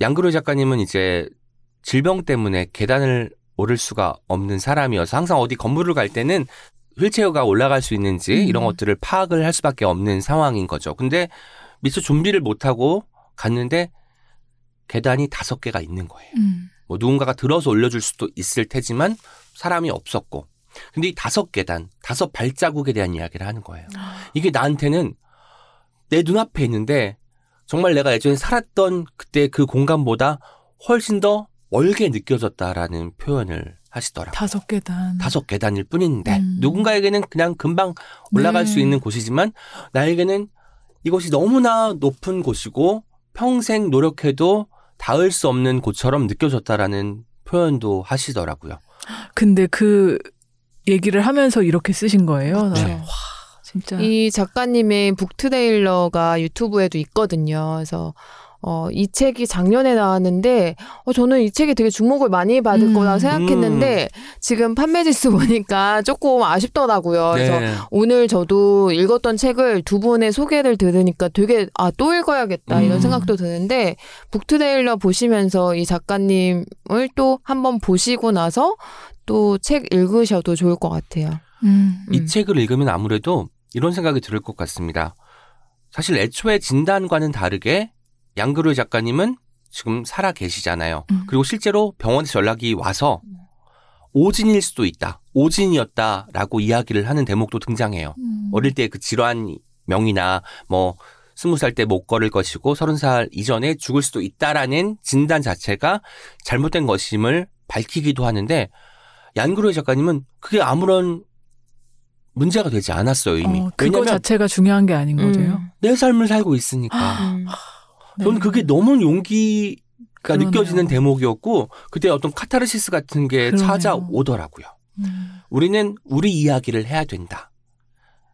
양그로 작가님은 이제 질병 때문에 계단을 오를 수가 없는 사람이어서 항상 어디 건물을 갈 때는 휠체어가 올라갈 수 있는지 음. 이런 것들을 파악을 할 수밖에 없는 상황인 거죠. 근데 미처 준비를 못하고 갔는데 계단이 다섯 개가 있는 거예요. 음. 뭐 누군가가 들어서 올려줄 수도 있을 테지만 사람이 없었고. 근데 이 다섯 계단, 다섯 발자국에 대한 이야기를 하는 거예요. 이게 나한테는 내 눈앞에 있는데 정말 내가 예전에 살았던 그때 그 공간보다 훨씬 더 멀게 느껴졌다라는 표현을 하시더라고요. 다섯 계단. 다섯 계단일 뿐인데 음. 누군가에게는 그냥 금방 올라갈 네. 수 있는 곳이지만 나에게는 이것이 너무나 높은 곳이고 평생 노력해도 닿을 수 없는 곳처럼 느껴졌다라는 표현도 하시더라고요. 근데 그 얘기를 하면서 이렇게 쓰신 거예요. 네. 와, 진짜. 이 작가님의 북 트레일러가 유튜브에도 있거든요. 그래서 어, 이 책이 작년에 나왔는데 어, 저는 이 책이 되게 주목을 많이 받을 음. 거라 생각했는데 지금 판매 지수 보니까 조금 아쉽더라고요. 그래서 네. 오늘 저도 읽었던 책을 두 분의 소개를 들으니까 되게 아 또 읽어야겠다 이런 음. 생각도 드는데 북트레일러 보시면서 이 작가님을 또 한번 보시고 나서 또 책 읽으셔도 좋을 것 같아요. 음. 이 음. 책을 읽으면 아무래도 이런 생각이 들을 것 같습니다. 사실 애초에 진단과는 다르게 양그루 작가님은 지금 살아 계시잖아요. 음. 그리고 실제로 병원에서 연락이 와서 오진일 수도 있다. 오진이었다라고 이야기를 하는 대목도 등장해요. 음. 어릴 때 그 질환 명이나 뭐 스무 살 때 못 걸을 것이고 서른 살 이전에 죽을 수도 있다라는 진단 자체가 잘못된 것임을 밝히기도 하는데 얀그로의 작가님은 그게 아무런 문제가 되지 않았어요 이미. 어, 그거 왜냐면 자체가 중요한 게 아닌 거죠. 음. 내 삶을 살고 있으니까. 음. 저는 네. 그게 너무 용기가 그러네요. 느껴지는 대목이었고 그때 어떤 카타르시스 같은 게 그러네요. 찾아오더라고요. 음. 우리는 우리 이야기를 해야 된다.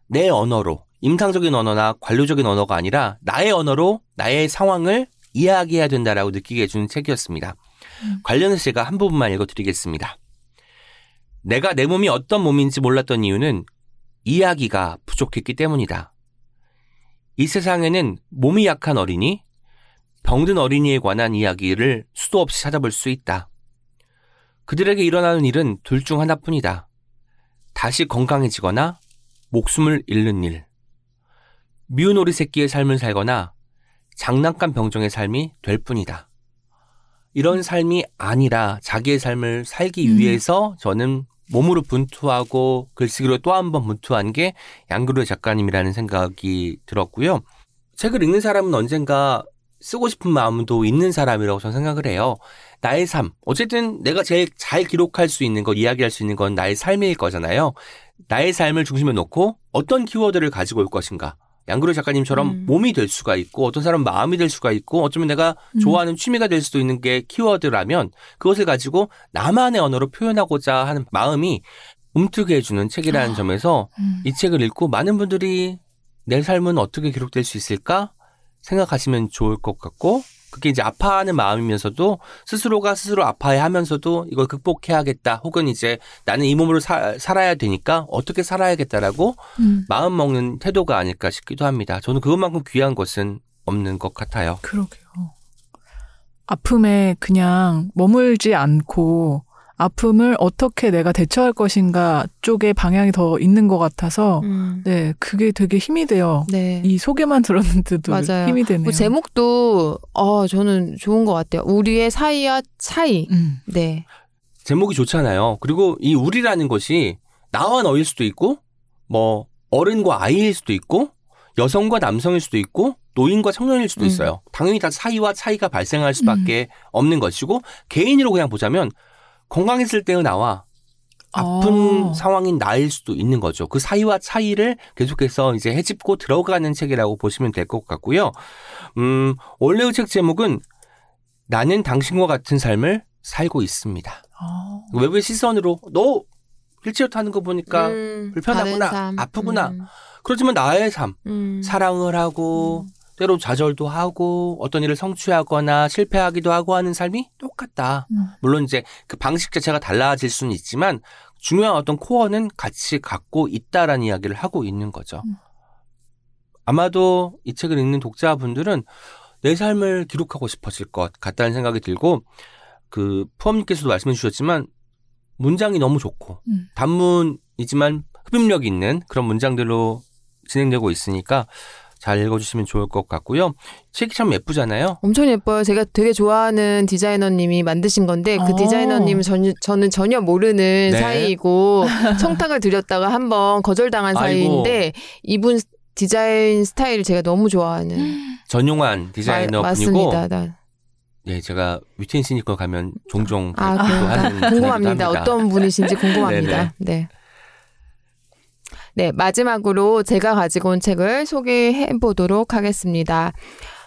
내 언어로 임상적인 언어나 관료적인 언어가 아니라 나의 언어로 나의 상황을 이야기해야 된다라고 느끼게 해주는 책이었습니다. 음. 관련해서 제가 한 부분만 읽어드리겠습니다. 내가 내 몸이 어떤 몸인지 몰랐던 이유는 이야기가 부족했기 때문이다. 이 세상에는 몸이 약한 어린이, 병든 어린이에 관한 이야기를 수도 없이 찾아볼 수 있다. 그들에게 일어나는 일은 둘 중 하나뿐이다. 다시 건강해지거나 목숨을 잃는 일. 미운 오리 새끼의 삶을 살거나 장난감 병정의 삶이 될 뿐이다. 이런 삶이 아니라 자기의 삶을 살기 음. 위해서 저는 몸으로 분투하고 글쓰기로 또 한 번 분투한 게 양그루의 작가님이라는 생각이 들었고요. 책을 읽는 사람은 언젠가 쓰고 싶은 마음도 있는 사람이라고 저는 생각을 해요. 나의 삶. 어쨌든 내가 제일 잘 기록할 수 있는 것, 이야기할 수 있는 건 나의 삶일 거잖아요. 나의 삶을 중심에 놓고 어떤 키워드를 가지고 올 것인가. 양그루 작가님처럼 음. 몸이 될 수가 있고 어떤 사람은 마음이 될 수가 있고 어쩌면 내가 음. 좋아하는 취미가 될 수도 있는 게 키워드라면 그것을 가지고 나만의 언어로 표현하고자 하는 마음이 움트게 해주는 책이라는 아. 점에서 음. 이 책을 읽고 많은 분들이 내 삶은 어떻게 기록될 수 있을까 생각하시면 좋을 것 같고 그게 이제 아파하는 마음이면서도 스스로가 스스로 아파해 하면서도 이걸 극복해야겠다 혹은 이제 나는 이 몸으로 사- 살아야 되니까 어떻게 살아야겠다라고 음. 마음 먹는 태도가 아닐까 싶기도 합니다. 저는 그것만큼 귀한 것은 없는 것 같아요. 그러게요. 아픔에 그냥 머물지 않고 아픔을 어떻게 내가 대처할 것인가 쪽에 방향이 더 있는 것 같아서 음. 네 그게 되게 힘이 돼요. 네. 이 소개만 들었는데도 맞아요. 힘이 되네요. 뭐 제목도 어 저는 좋은 것 같아요. 우리의 사이와 차이. 음. 네. 제목이 좋잖아요. 그리고 이 우리라는 것이 나와 너일 수도 있고, 뭐, 어른과 아이일 수도 있고, 여성과 남성일 수도 있고, 노인과 청년일 수도 음. 있어요. 당연히 다 사이와 차이가 발생할 수밖에 없는 것이고, 개인으로 그냥 보자면, 건강했을 때의 나와 아픈 어. 상황인 나일 수도 있는 거죠. 그 사이와 차이를 계속해서 이제 해집고 들어가는 책이라고 보시면 될 것 같고요. 음, 원래의 책 제목은 나는 당신과 같은 삶을 살고 있습니다. 어. 외부의 시선으로 너 휠체어 타는 거 보니까 음, 불편하구나. 아프구나. 음, 그렇지만 나의 삶 음. 사랑을 하고 때로 좌절도 하고 어떤 일을 성취하거나 실패하기도 하고 하는 삶이 똑같다. 음. 물론 이제 그 방식 자체가 달라질 수는 있지만 중요한 어떤 코어는 같이 갖고 있다라는 이야기를 하고 있는 거죠. 음. 아마도 이 책을 읽는 독자분들은 내 삶을 기록하고 싶어질 것 같다는 생각이 들고 그 푸엄님께서도 말씀해 주셨지만 문장이 너무 좋고 음. 단문이지만 흡입력 있는 그런 문장들로 진행되고 있으니까 잘 읽어주시면 좋을 것 같고요. 책이 참 예쁘잖아요. 엄청 예뻐요. 제가 되게 좋아하는 디자이너님이 만드신 건데 그 어. 디자이너님 전, 저는 전혀 모르는 네. 사이이고 청탁을 드렸다가 한번 거절당한 아이고. 사이인데 이분 디자인 스타일을 제가 너무 좋아하는 전용환 디자이너 마- 분이고 맞습니다. 나- 예, 제가 위트인 시니컬 가면 종종 아, 그런가? 하는 궁금합니다. 합니다. 어떤 분이신지 궁금합니다. 네. 네, 마지막으로 제가 가지고 온 책을 소개해 보도록 하겠습니다.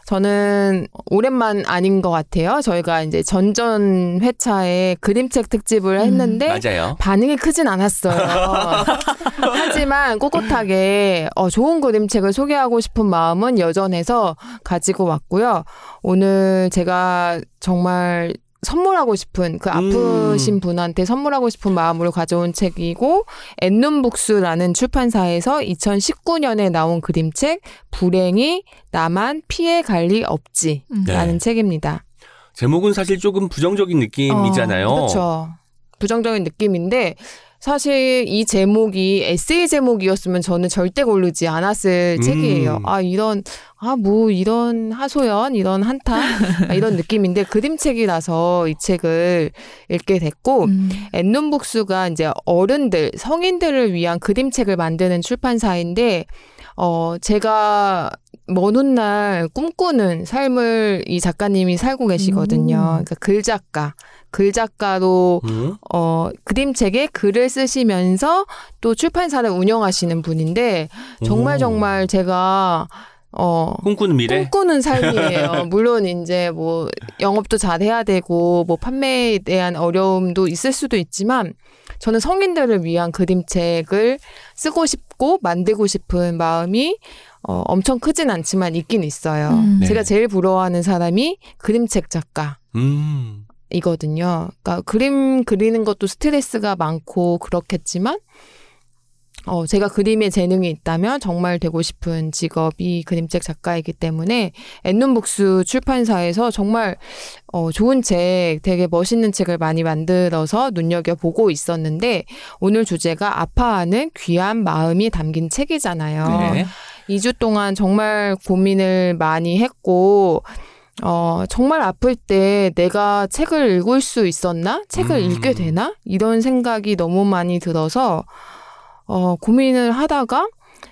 저는 오랜만 아닌 것 같아요. 저희가 이제 전전 회차에 그림책 특집을 음, 했는데 맞아요. 반응이 크진 않았어요. 하지만 꿋꿋하게 어, 좋은 그림책을 소개하고 싶은 마음은 여전해서 가지고 왔고요. 오늘 제가 정말 선물하고 싶은 그 아프신 분한테 선물하고 싶은 마음으로 가져온 책이고 앤눈북스라는 출판사에서 2019년에 나온 그림책 불행이 나만 피해 갈 리 없지라는 음. 네. 책입니다. 제목은 사실 조금 부정적인 느낌이잖아요. 그렇죠. 부정적인 느낌인데 사실 이 제목이 에세이 제목이었으면 저는 절대 고르지 않았을 음. 책이에요. 아 이런 아 뭐 이런 하소연 이런 한탄 아, 이런 느낌인데 그림책이라서 이 책을 읽게 됐고 음. 앤눈북스가 이제 어른들 성인들을 위한 그림책을 만드는 출판사인데 어 제가 먼 훗날 꿈꾸는 삶을 이 작가님이 살고 계시거든요. 음. 그러니까 글 작가, 글 작가로 음? 어 그림책에 글을 쓰시면서 또 출판사를 운영하시는 분인데 정말 오. 정말 제가 어 꿈꾸는 미래. 꿈꾸는 삶이에요. 물론 이제 뭐 영업도 잘 해야 되고 뭐 판매에 대한 어려움도 있을 수도 있지만 저는 성인들을 위한 그림책을 쓰고 싶 고 만들고 싶은 마음이 어, 엄청 크진 않지만 있긴 있어요. 음. 네. 제가 제일 부러워하는 사람이 그림책 작가. 음. 이거든요. 그러니까 그림 그리는 것도 스트레스가 많고 그렇겠지만 어 제가 그림에 재능이 있다면 정말 되고 싶은 직업이 그림책 작가이기 때문에 앤눈북스 출판사에서 정말 어 좋은 책, 되게 멋있는 책을 많이 만들어서 눈여겨 보고 있었는데 오늘 주제가 아파하는 귀한 마음이 담긴 책이잖아요. 네. 2주 동안 정말 고민을 많이 했고, 어, 정말 아플 때 내가 책을 읽을 수 있었나? 책을 음. 읽게 되나? 이런 생각이 너무 많이 들어서, 어, 고민을 하다가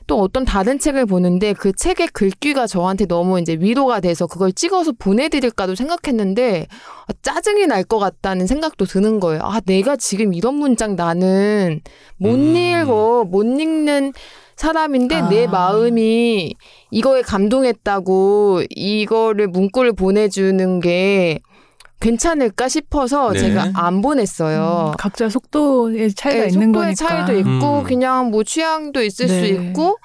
또 어떤 다른 책을 보는데 그 책의 글귀가 저한테 너무 이제 위로가 돼서 그걸 찍어서 보내드릴까도 생각했는데 아, 짜증이 날 것 같다는 생각도 드는 거예요. 아, 내가 지금 이런 문장 나는 못 음. 읽어, 못 읽는 사람인데 내 아. 마음이 이거에 감동했다고 이거를 문구를 보내주는 게 괜찮을까 싶어서 네. 제가 안 보냈어요. 음, 각자 속도의 차이가 네, 있는 속도의 거니까. 차이도 있고 음. 그냥 뭐 취향도 있을 수 네. 있고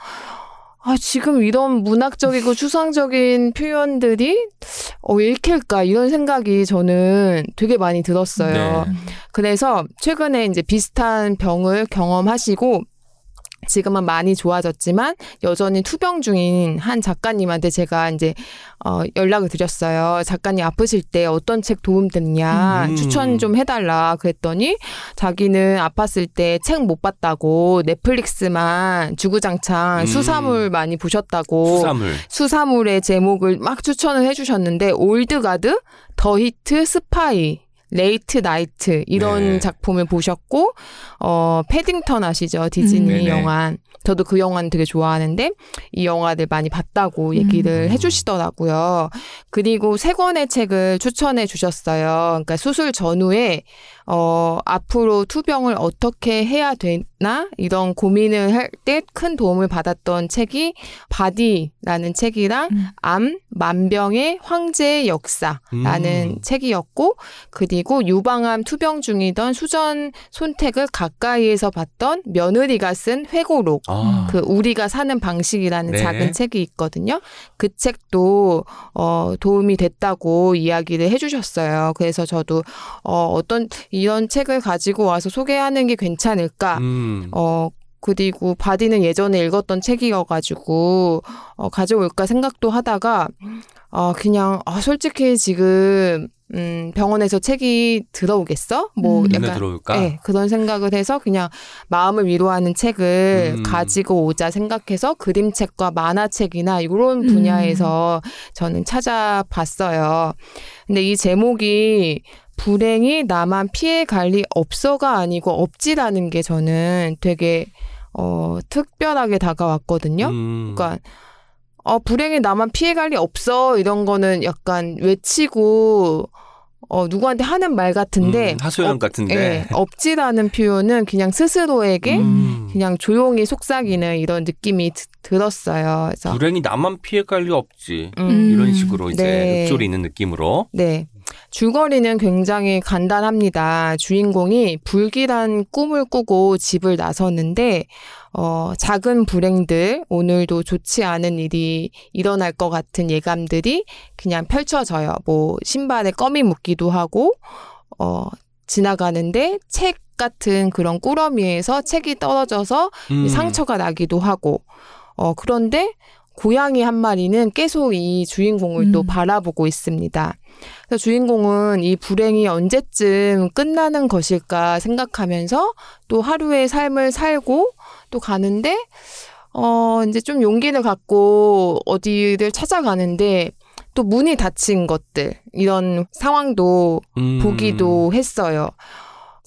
아 지금 이런 문학적이고 추상적인 표현들이 어 읽힐까 이런 생각이 저는 되게 많이 들었어요. 네. 그래서 최근에 이제 비슷한 병을 경험하시고 지금은 많이 좋아졌지만 여전히 투병 중인 한 작가님한테 제가 이제 어 연락을 드렸어요. 작가님 아프실 때 어떤 책 도움 됐냐 음. 추천 좀 해달라 그랬더니 자기는 아팠을 때 책 못 봤다고 넷플릭스만 주구장창 음. 수사물 많이 보셨다고 수사물. 수사물의 제목을 막 추천을 해주셨는데 올드가드, 더 히트, 스파이, 레이트 나이트 이런 네. 작품을 보셨고 어 패딩턴 아시죠 디즈니 음, 네네. 영화 저도 그 영화는 되게 좋아하는데 이 영화들 많이 봤다고 얘기를 음. 해주시더라고요. 그리고 세 권의 책을 추천해 주셨어요. 그러니까 수술 전후에 어 앞으로 투병을 어떻게 해야 되나 이런 고민을 할 때 큰 도움을 받았던 책이 바디라는 책이랑 음. 암 만병의 황제의 역사라는 음. 책이었고 그리고 유방암 투병 중이던 수전 손택을 가까이에서 봤던 며느리가 쓴 회고록 아. 그 우리가 사는 방식이라는 네. 작은 책이 있거든요. 그 책도 어 도움이 됐다고 이야기를 해주셨어요. 그래서 저도 어 어떤 이런 책을 가지고 와서 소개하는 게 괜찮을까? 음. 어 그리고 바디는 예전에 읽었던 책이어가지고 어, 가져올까 생각도 하다가 어 그냥 아 솔직히 지금 음 병원에서 책이 들어오겠어? 뭐 음. 눈에 약간 들어올까? 네, 그런 생각을 해서 그냥 마음을 위로하는 책을 음. 가지고 오자 생각해서 그림책과 만화책이나 이런 음. 분야에서 저는 찾아봤어요. 근데 이 제목이 불행이 나만 피해 갈 리 없어가 아니고 없지라는 게 저는 되게 어 특별하게 다가왔거든요. 음. 그러니까 어 불행이 나만 피해 갈 리 없어 이런 거는 약간 외치고 어 누구한테 하는 말 같은데 음, 하소연 없- 같은데. 예, 없지라는 표현은 그냥 스스로에게 음. 그냥 조용히 속삭이는 이런 느낌이 드- 들었어요. 그래서 불행이 나만 피해갈 리 없지. 음, 이런 식으로 이제 네. 읊조리고 있는 느낌으로. 네. 줄거리는 굉장히 간단합니다. 주인공이 불길한 꿈을 꾸고 집을 나섰는데, 어, 작은 불행들, 오늘도 좋지 않은 일이 일어날 것 같은 예감들이 그냥 펼쳐져요. 뭐, 신발에 껌이 묻기도 하고, 어, 지나가는데 책 같은 그런 꾸러미에서 책이 떨어져서 음. 상처가 나기도 하고, 어, 그런데 고양이 한 마리는 계속 이 주인공을 또 음. 바라보고 있습니다. 그래서 주인공은 이 불행이 언제쯤 끝나는 것일까 생각하면서 또 하루의 삶을 살고 또 가는데, 어, 이제 좀 용기를 갖고 어디를 찾아가는데 또 문이 닫힌 것들, 이런 상황도 음. 보기도 했어요.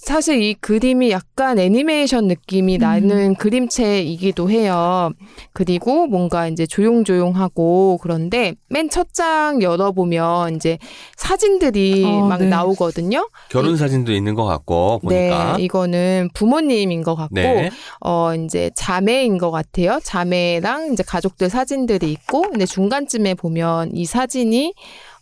사실 이 그림이 약간 애니메이션 느낌이 음. 나는 그림체이기도 해요. 그리고 뭔가 이제 조용조용하고 그런데 맨 첫 장 열어보면 이제 사진들이 어, 막 네. 나오거든요. 결혼 사진도 있는 것 같고 보니까. 네, 이거는 부모님인 것 같고 네. 어 이제 자매인 것 같아요. 자매랑 이제 가족들 사진들이 있고 근데 중간쯤에 보면 이 사진이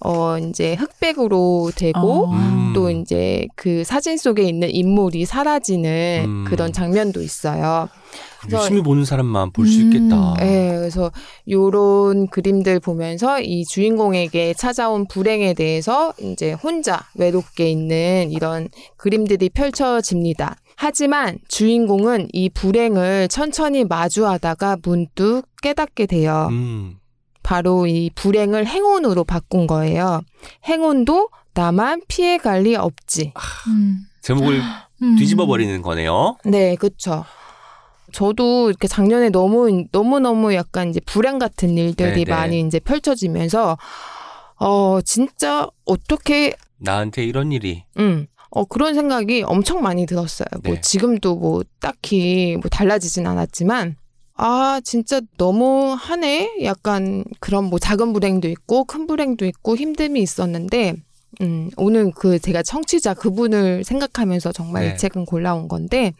어 이제 흑백으로 되고 어. 음. 또 이제 그 사진 속에 있는 인물이 사라지는 음. 그런 장면도 있어요. 유심히 보는 사람만 볼수 음. 있겠다. 예, 그래서 요런 그림들 보면서 이 주인공에게 찾아온 불행에 대해서 이제 혼자 외롭게 있는 이런 그림들이 펼쳐집니다. 하지만 주인공은 이 불행을 천천히 마주하다가 문득 깨닫게 돼요. 음. 바로 이 불행을 행운으로 바꾼 거예요. 행운도 나만 피해 갈 리 없지. 음. 제목을 음. 뒤집어 버리는 거네요. 네, 그쵸. 저도 이렇게 작년에 너무, 너무 너무 약간 이제 불행 같은 일들이 네네. 많이 이제 펼쳐지면서, 어, 진짜 어떻게, 나한테 이런 일이. 음, 어, 그런 생각이 엄청 많이 들었어요. 뭐 네. 지금도 뭐 딱히 뭐 달라지진 않았지만, 아, 진짜 너무 하네? 약간 그런 뭐 작은 불행도 있고, 큰 불행도 있고, 힘듦이 있었는데, 음, 오늘 그 제가 청취자 그분을 생각하면서 정말 네. 이 책은 골라온 건데,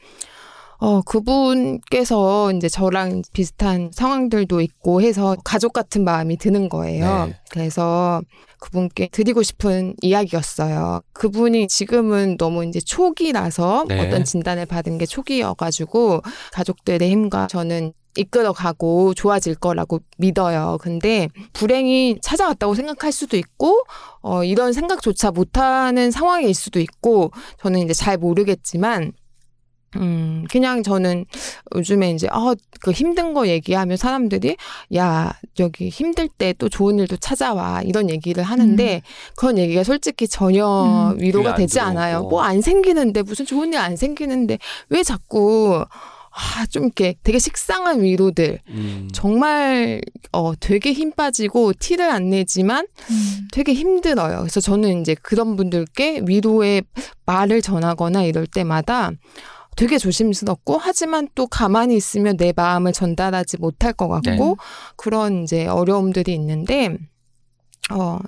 어, 그분께서 이제 저랑 비슷한 상황들도 있고 해서 가족 같은 마음이 드는 거예요. 네. 그래서 그분께 드리고 싶은 이야기였어요. 그분이 지금은 너무 이제 초기라서 네. 어떤 진단을 받은 게 초기여가지고 가족들의 힘과 저는 이끌어가고 좋아질 거라고 믿어요. 근데 불행이 찾아왔다고 생각할 수도 있고, 어, 이런 생각조차 못하는 상황일 수도 있고, 저는 이제 잘 모르겠지만, 음, 그냥 저는 요즘에 이제, 아, 그 힘든 거 얘기하면 사람들이, 야, 여기 힘들 때 또 좋은 일도 찾아와. 이런 얘기를 하는데, 그런 얘기가 솔직히 전혀 음. 위로가 안 되지. 않아요. 뭐 안 생기는데, 무슨 좋은 일 안 생기는데, 왜 자꾸, 아, 좀 이렇게 되게 식상한 위로들. 음. 정말, 어, 되게 힘 빠지고 티를 안 내지만 음. 되게 힘들어요. 그래서 저는 이제 그런 분들께 위로의 말을 전하거나 이럴 때마다 되게 조심스럽고 하지만 또 가만히 있으면 내 마음을 전달하지 못할 것 같고 네. 그런 이제 어려움들이 있는데 어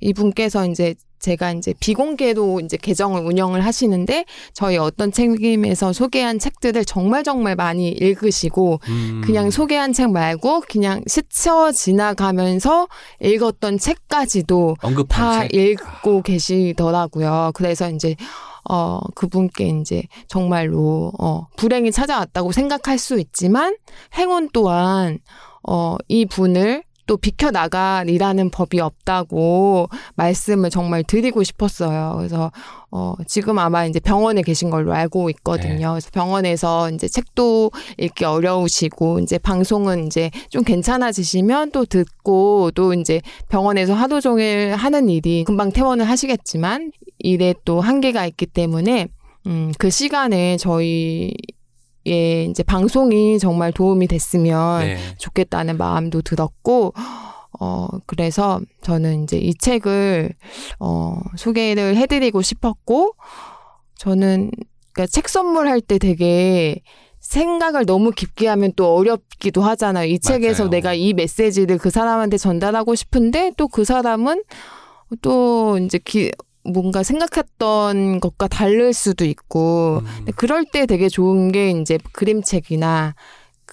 이분께서 이제 제가 이제 비공개로 이제 계정을 운영을 하시는데 저희 어떤 책임에서 소개한 책들을 정말 정말 많이 읽으시고 음. 그냥 소개한 책 말고 그냥 스쳐 지나가면서 읽었던 책까지도 다 책. 읽고 계시더라고요. 그래서 이제 어 그분께 이제 정말로 어 불행이 찾아왔다고 생각할 수 있지만 행운 또한 어 이 분을 또 비켜나가리라는 법이 없다고 말씀을 정말 드리고 싶었어요. 그래서, 어, 지금 아마 이제 병원에 계신 걸로 알고 있거든요. 그래서 병원에서 이제 책도 읽기 어려우시고, 이제 방송은 이제 좀 괜찮아지시면 또 듣고, 또 이제 병원에서 하루 종일 하는 일이 금방 퇴원을 하시겠지만, 일에 또 한계가 있기 때문에, 음, 그 시간에 저희, 예, 이제 방송이 정말 도움이 됐으면 네. 좋겠다는 마음도 들었고, 어, 그래서 저는 이제 이 책을, 어, 소개를 해드리고 싶었고, 저는, 그니까 책 선물할 때 되게 생각을 너무 깊게 하면 또 어렵기도 하잖아요. 이 책에서 맞아요. 내가 이 메시지를 그 사람한테 전달하고 싶은데 또 그 사람은 또 이제 기, 뭔가 생각했던 것과 다를 수도 있고, 음. 그럴 때 되게 좋은 게 이제 그림책이나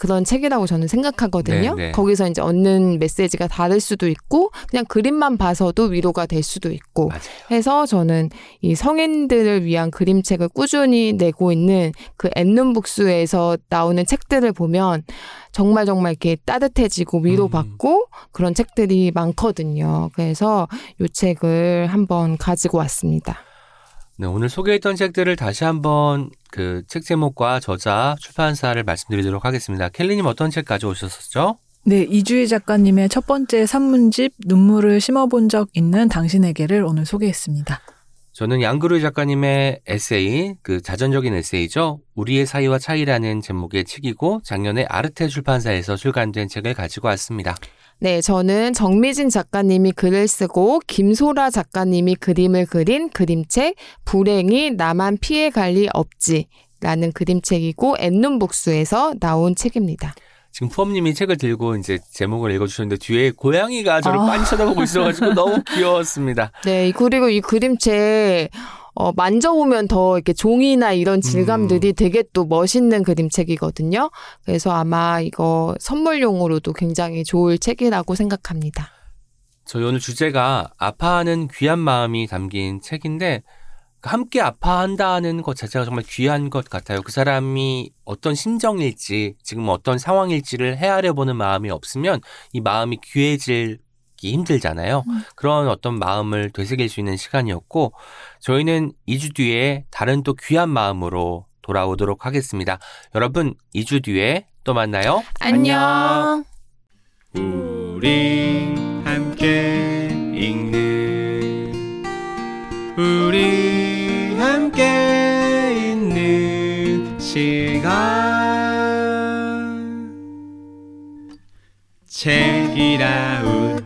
그런 책이라고 저는 생각하거든요. 네, 네. 거기서 이제 얻는 메시지가 다를 수도 있고 그냥 그림만 봐서도 위로가 될 수도 있고 맞아요. 해서 저는 이 성인들을 위한 그림책을 꾸준히 내고 있는 그 앤눈북스에서 나오는 책들을 보면 정말 정말 이렇게 따뜻해지고 위로받고 그런 책들이 많거든요. 그래서 이 책을 한번 가지고 왔습니다. 네, 오늘 소개했던 책들을 다시 한번 그 책 제목과 저자, 출판사를 말씀드리도록 하겠습니다. 켈리님 어떤 책 가져오셨었죠? 네, 이주희 작가님의 첫 번째 산문집 눈물을 심어본 적 있는 당신에게를 오늘 소개했습니다. 저는 양그루 작가님의 에세이, 그 자전적인 에세이죠. 우리의 사이와 차이라는 제목의 책이고 작년에 아르테 출판사에서 출간된 책을 가지고 왔습니다. 네, 저는 정미진 작가님이 글을 쓰고 김소라 작가님이 그림을 그린 그림책 불행이 나만 피해 갈 리 없지 라는 그림책이고 앤눈북스에서 나온 책입니다. 지금 푸엄님이 책을 들고 이제 제목을 읽어주셨는데 뒤에 고양이가 저를 아. 빤히 쳐다보고 있어가지고 너무 귀여웠습니다. 네, 이- 그리고 이 그림책 어, 만져보면 더 이렇게 종이나 이런 질감들이 되게 또 멋있는 그림책이거든요. 그래서 아마 이거 선물용으로도 굉장히 좋을 책이라고 생각합니다. 저희 오늘 주제가 아파하는 귀한 마음이 담긴 책인데 함께 아파한다는 것 자체가 정말 귀한 것 같아요. 그 사람이 어떤 심정일지 지금 어떤 상황일지를 헤아려 보는 마음이 없으면 이 마음이 귀해 지기 힘들잖아요. 그런 어떤 마음을 되새길 수 있는 시간이었고 저희는 2주 뒤에 다른 또 귀한 마음으로 돌아오도록 하겠습니다. 여러분 2주 뒤에 또 만나요. 안녕. 우리 함께 읽는 우리 함께 있는 시간 책이라웃